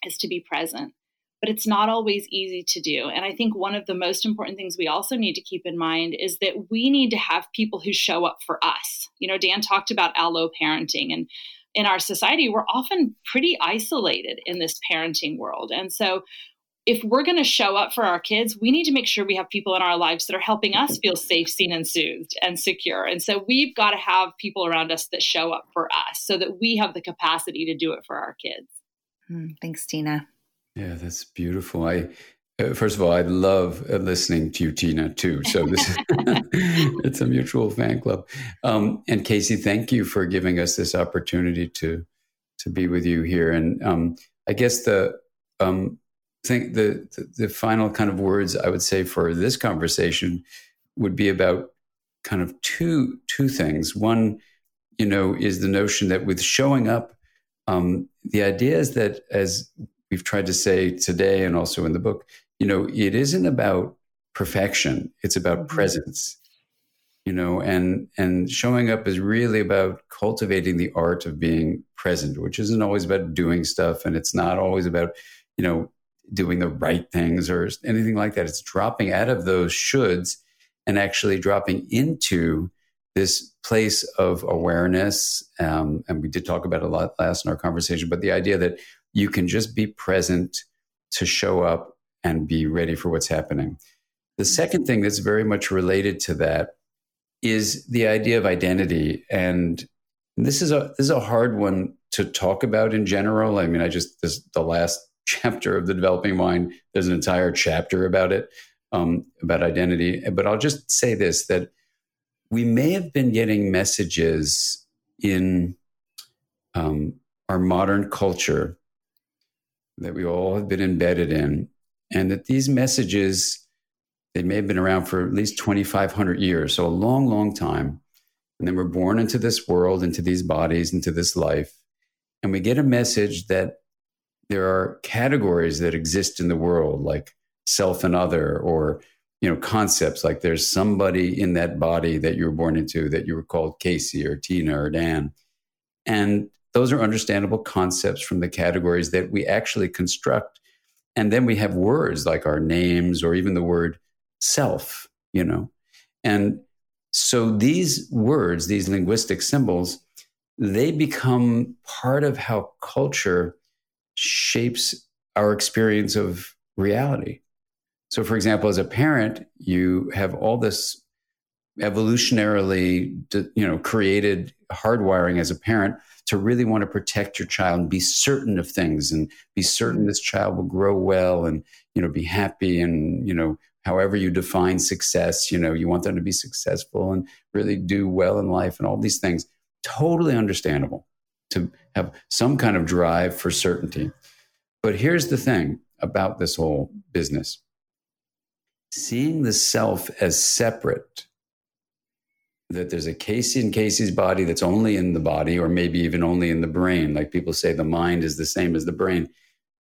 is to be present but it's not always easy to do. And i think one of the most important things we also need to keep in mind is that we need to have people who show up for us. You know dan talked about allo parenting and in our society we're often pretty isolated in this parenting world. And so if we're going to show up for our kids, we need to make sure we have people in our lives that are helping us feel safe, seen, and soothed and secure. And so we've got to have people around us that show up for us so that we have the capacity to do it for our kids. Mm, thanks, Tina. Yeah, that's beautiful. I uh, first of all, I love uh, listening to you, Tina, too. So this it's a mutual fan club. Um, and Casey, thank you for giving us this opportunity to to be with you here. And um, I guess the um, think the, the, the final kind of words I would say for this conversation would be about kind of two two things. One, you know, is the notion that with showing up, um, the idea is that as we've tried to say today and also in the book, you know, it isn't about perfection; it's about mm-hmm. presence. You know, and and showing up is really about cultivating the art of being present, which isn't always about doing stuff, and it's not always about you know doing the right things or anything like that. It's dropping out of those shoulds and actually dropping into this place of awareness. Um, and we did talk about a lot last in our conversation, but the idea that you can just be present to show up and be ready for what's happening. The second thing that's very much related to that is the idea of identity. And this is a this is a hard one to talk about in general. I mean, I just this the last chapter of the developing mind. There's an entire chapter about it, um, about identity. But I'll just say this that we may have been getting messages in um, our modern culture that we all have been embedded in, and that these messages they may have been around for at least 2,500 years, so a long, long time. And then we're born into this world, into these bodies, into this life. And we get a message that there are categories that exist in the world like self and other or you know concepts like there's somebody in that body that you were born into that you were called casey or tina or dan. And those are understandable concepts from the categories that we actually construct. And then we have words like our names or even the word self you know? And so these words these linguistic symbols they become part of how culture shapes our experience of reality. So, for example, as a parent, you have all this evolutionarily, you know, created hardwiring as a parent to really want to protect your child and be certain of things and be certain mm-hmm. this child will grow well and you know be happy and you know however you define success you know you want them to be successful and really do well in life and all these things. Totally understandable to have some kind of drive for certainty but here's the thing about this whole business seeing the self as separate that there's a Casey in Casey's body that's only in the body, or maybe even only in the brain. Like people say, the mind is the same as the brain,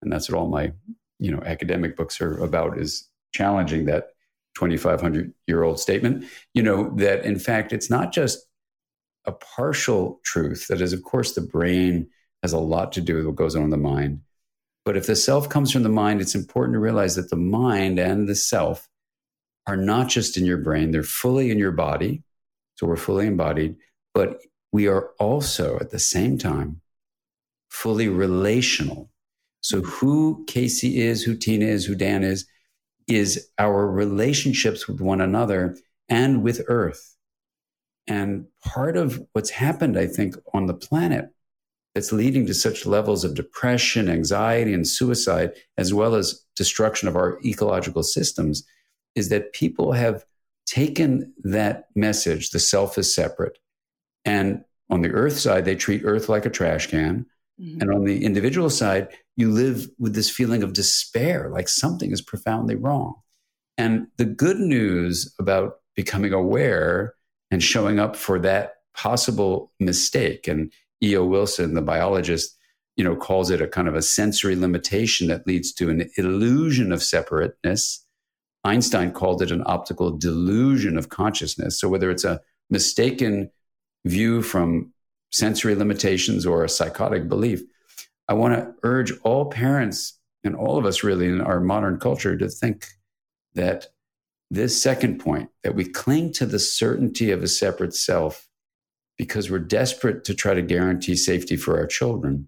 and that's what all my you know academic books are about is challenging that 2,500 year old statement. You know that in fact it's not just a partial truth. That is, of course, the brain has a lot to do with what goes on in the mind. But if the self comes from the mind, it's important to realize that the mind and the self are not just in your brain; they're fully in your body so we're fully embodied, but we are also at the same time fully relational. So who Casey is, who Tina is, who Dan is, is our relationships with one another and with Earth. And part of what's happened, I think, on the planet that's leading to such levels of depression, anxiety, and suicide, as well as destruction of our ecological systems, is that people have taken that message, the self is separate, and on the earth side, they treat earth like a trash can. Mm-hmm. And on the individual side, you live with this feeling of despair, like something is profoundly wrong. And the good news about becoming aware and showing up for that possible mistake, and E.O. Wilson, the biologist, you know, calls it a kind of a sensory limitation that leads to an illusion of separateness Einstein called it an optical delusion of consciousness. So whether it's a mistaken view from sensory limitations or a psychotic belief, I want to urge all parents and all of us really in our modern culture to think that this second point, that we cling to the certainty of a separate self because we're desperate to try to guarantee safety for our children.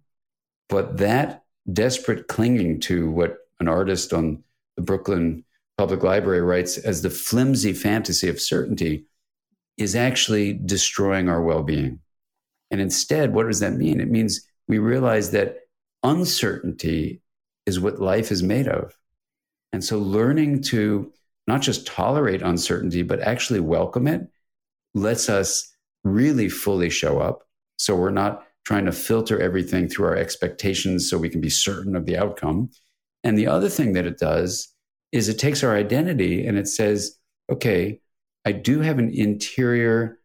But that desperate clinging to what an artist on the Brooklyn Public Library writes as the flimsy fantasy of certainty is actually destroying our well being. And instead, what does that mean? It means we realize that uncertainty is what life is made of. And so learning to not just tolerate uncertainty, but actually welcome it lets us really fully show up. So we're not trying to filter everything through our expectations so we can be certain of the outcome. And the other thing that it does is it takes our identity and it says, okay, I do have an interior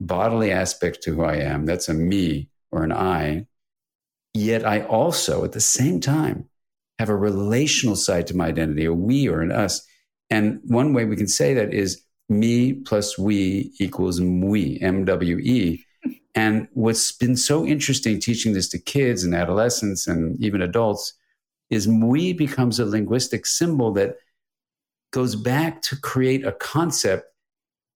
bodily aspect to who I am. That's a me or an I. Yet I also, at the same time, have a relational side to my identity, a we or an us. And one way we can say that is me plus we equals mwe, M W E. And what's been so interesting teaching this to kids and adolescents and even adults is mwe becomes a linguistic symbol that goes back to create a concept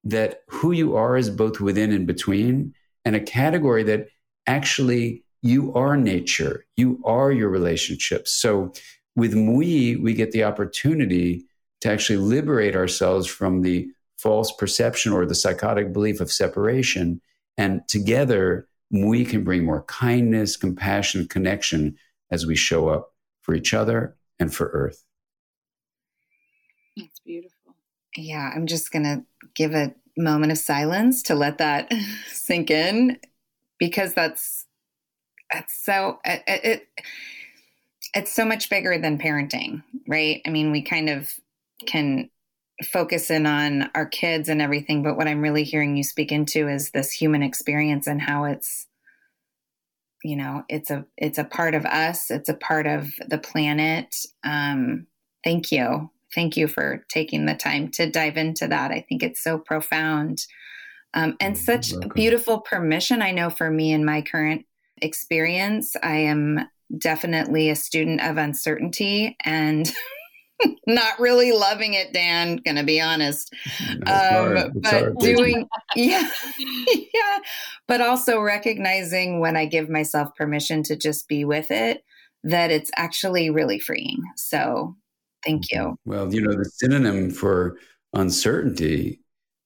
that who you are is both within and between, and a category that actually you are nature, you are your relationships. So with mwe, we get the opportunity to actually liberate ourselves from the false perception or the psychotic belief of separation. And together, we can bring more kindness, compassion, connection as we show up for each other and for Earth. That's beautiful. Yeah, I'm just going to give a moment of silence to let that sink in because that's that's so it, it it's so much bigger than parenting, right? I mean, we kind of can focus in on our kids and everything, but what I'm really hearing you speak into is this human experience and how it's you know, it's a it's a part of us, it's a part of the planet. Um thank you thank you for taking the time to dive into that. I think it's so profound um, and such beautiful permission. I know for me in my current experience, I am definitely a student of uncertainty and not really loving it, Dan, gonna be honest. Um, but doing, yeah, yeah, but also recognizing when I give myself permission to just be with it, that it's actually really freeing. So Thank you. Well, you know, the synonym for uncertainty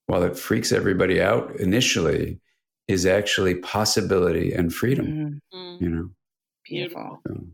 while it freaks everybody out initially, is actually possibility and freedom. Mm. You know, Beautiful. So,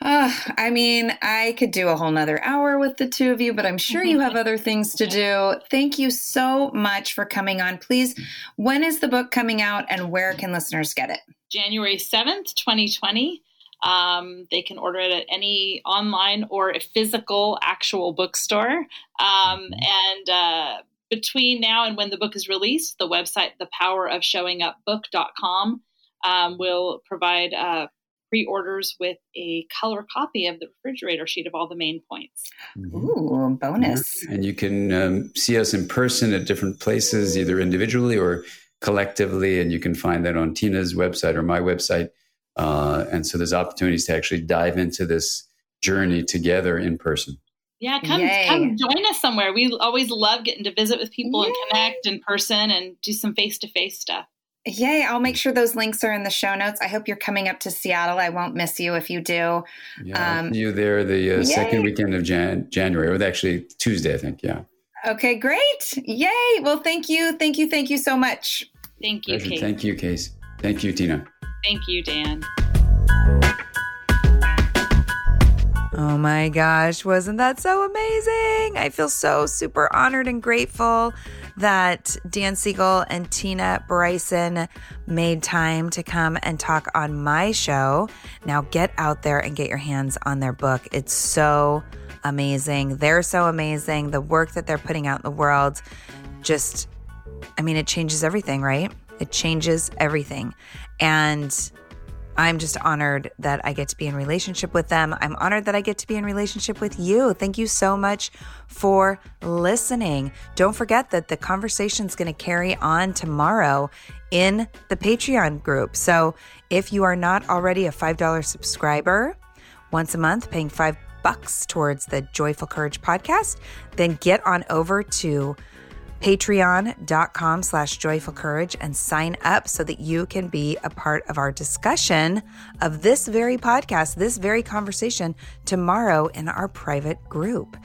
Uh, I mean, I could do a whole nother hour with the two of you, but I'm sure you have other things to do. Thank you so much for coming on. Please, when is the book coming out and where can listeners get it? January 7th, 2020. Um, they can order it at any online or a physical actual bookstore. Um, and uh, between now and when the book is released, the website, thepowerofshowingupbook.com, um, will provide uh, pre orders with a color copy of the refrigerator sheet of all the main points. mhm. Ooh, bonus. And you can um, see us in person at different places, either individually or collectively. And you can find that on Tina's website or my website. Uh, and so there's opportunities to actually dive into this journey together in person. Yeah, come Yay. come join us somewhere. We always love getting to visit with people and connect in person and do some face to face stuff. Yay, I'll make sure those links are in the show notes. I hope you're coming up to Seattle. I won't miss you if you do. Yeah, I'll Um, you there the uh, second weekend of Jan- January, or actually Tuesday, I think. Yeah. Okay, great. Yay. Well, thank you. Thank you. Thank you so much. Thank you, Kate. Thank you, Case. Thank you, Tina. Thank you, Dan. Oh my gosh, wasn't that so amazing? I feel so super honored and grateful that Dan Siegel and Tina Bryson made time to come and talk on my show. Now get out there and get your hands on their book. It's so amazing. They're so amazing. The work that they're putting out in the world just, I mean, it changes everything, right? It changes everything. And I'm just honored that I get to be in relationship with them. I'm honored that I get to be in relationship with you. Thank you so much for listening. Don't forget that the conversation is going to carry on tomorrow in the Patreon group. So if you are not already a $5 subscriber, once a month, paying five bucks towards the Joyful Courage podcast, then get on over to patreon.com slash joyful courage and sign up so that you can be a part of our discussion of this very podcast this very conversation tomorrow in our private group.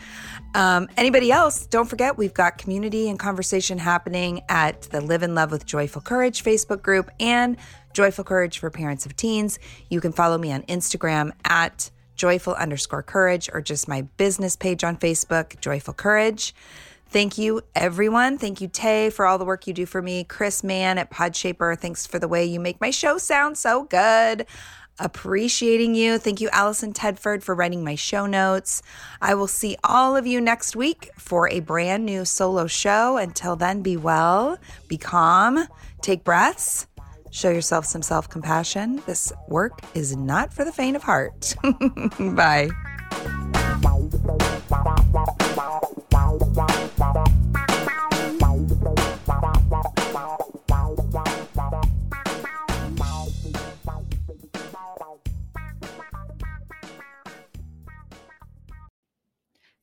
Um, anybody else don't forget we've got community and conversation happening at the live and love with joyful courage facebook group and joyful courage for parents of teens. You can follow me on instagram at joyful underscore courage or just my business page on facebook joyful courage Thank you, everyone. Thank you, Tay, for all the work you do for me. Chris Mann at Podshaper, thanks for the way you make my show sound so good. Appreciating you. Thank you, Allison Tedford, for writing my show notes. I will see all of you next week for a brand new solo show. Until then, be well, be calm, take breaths, show yourself some self compassion. This work is not for the faint of heart. Bye.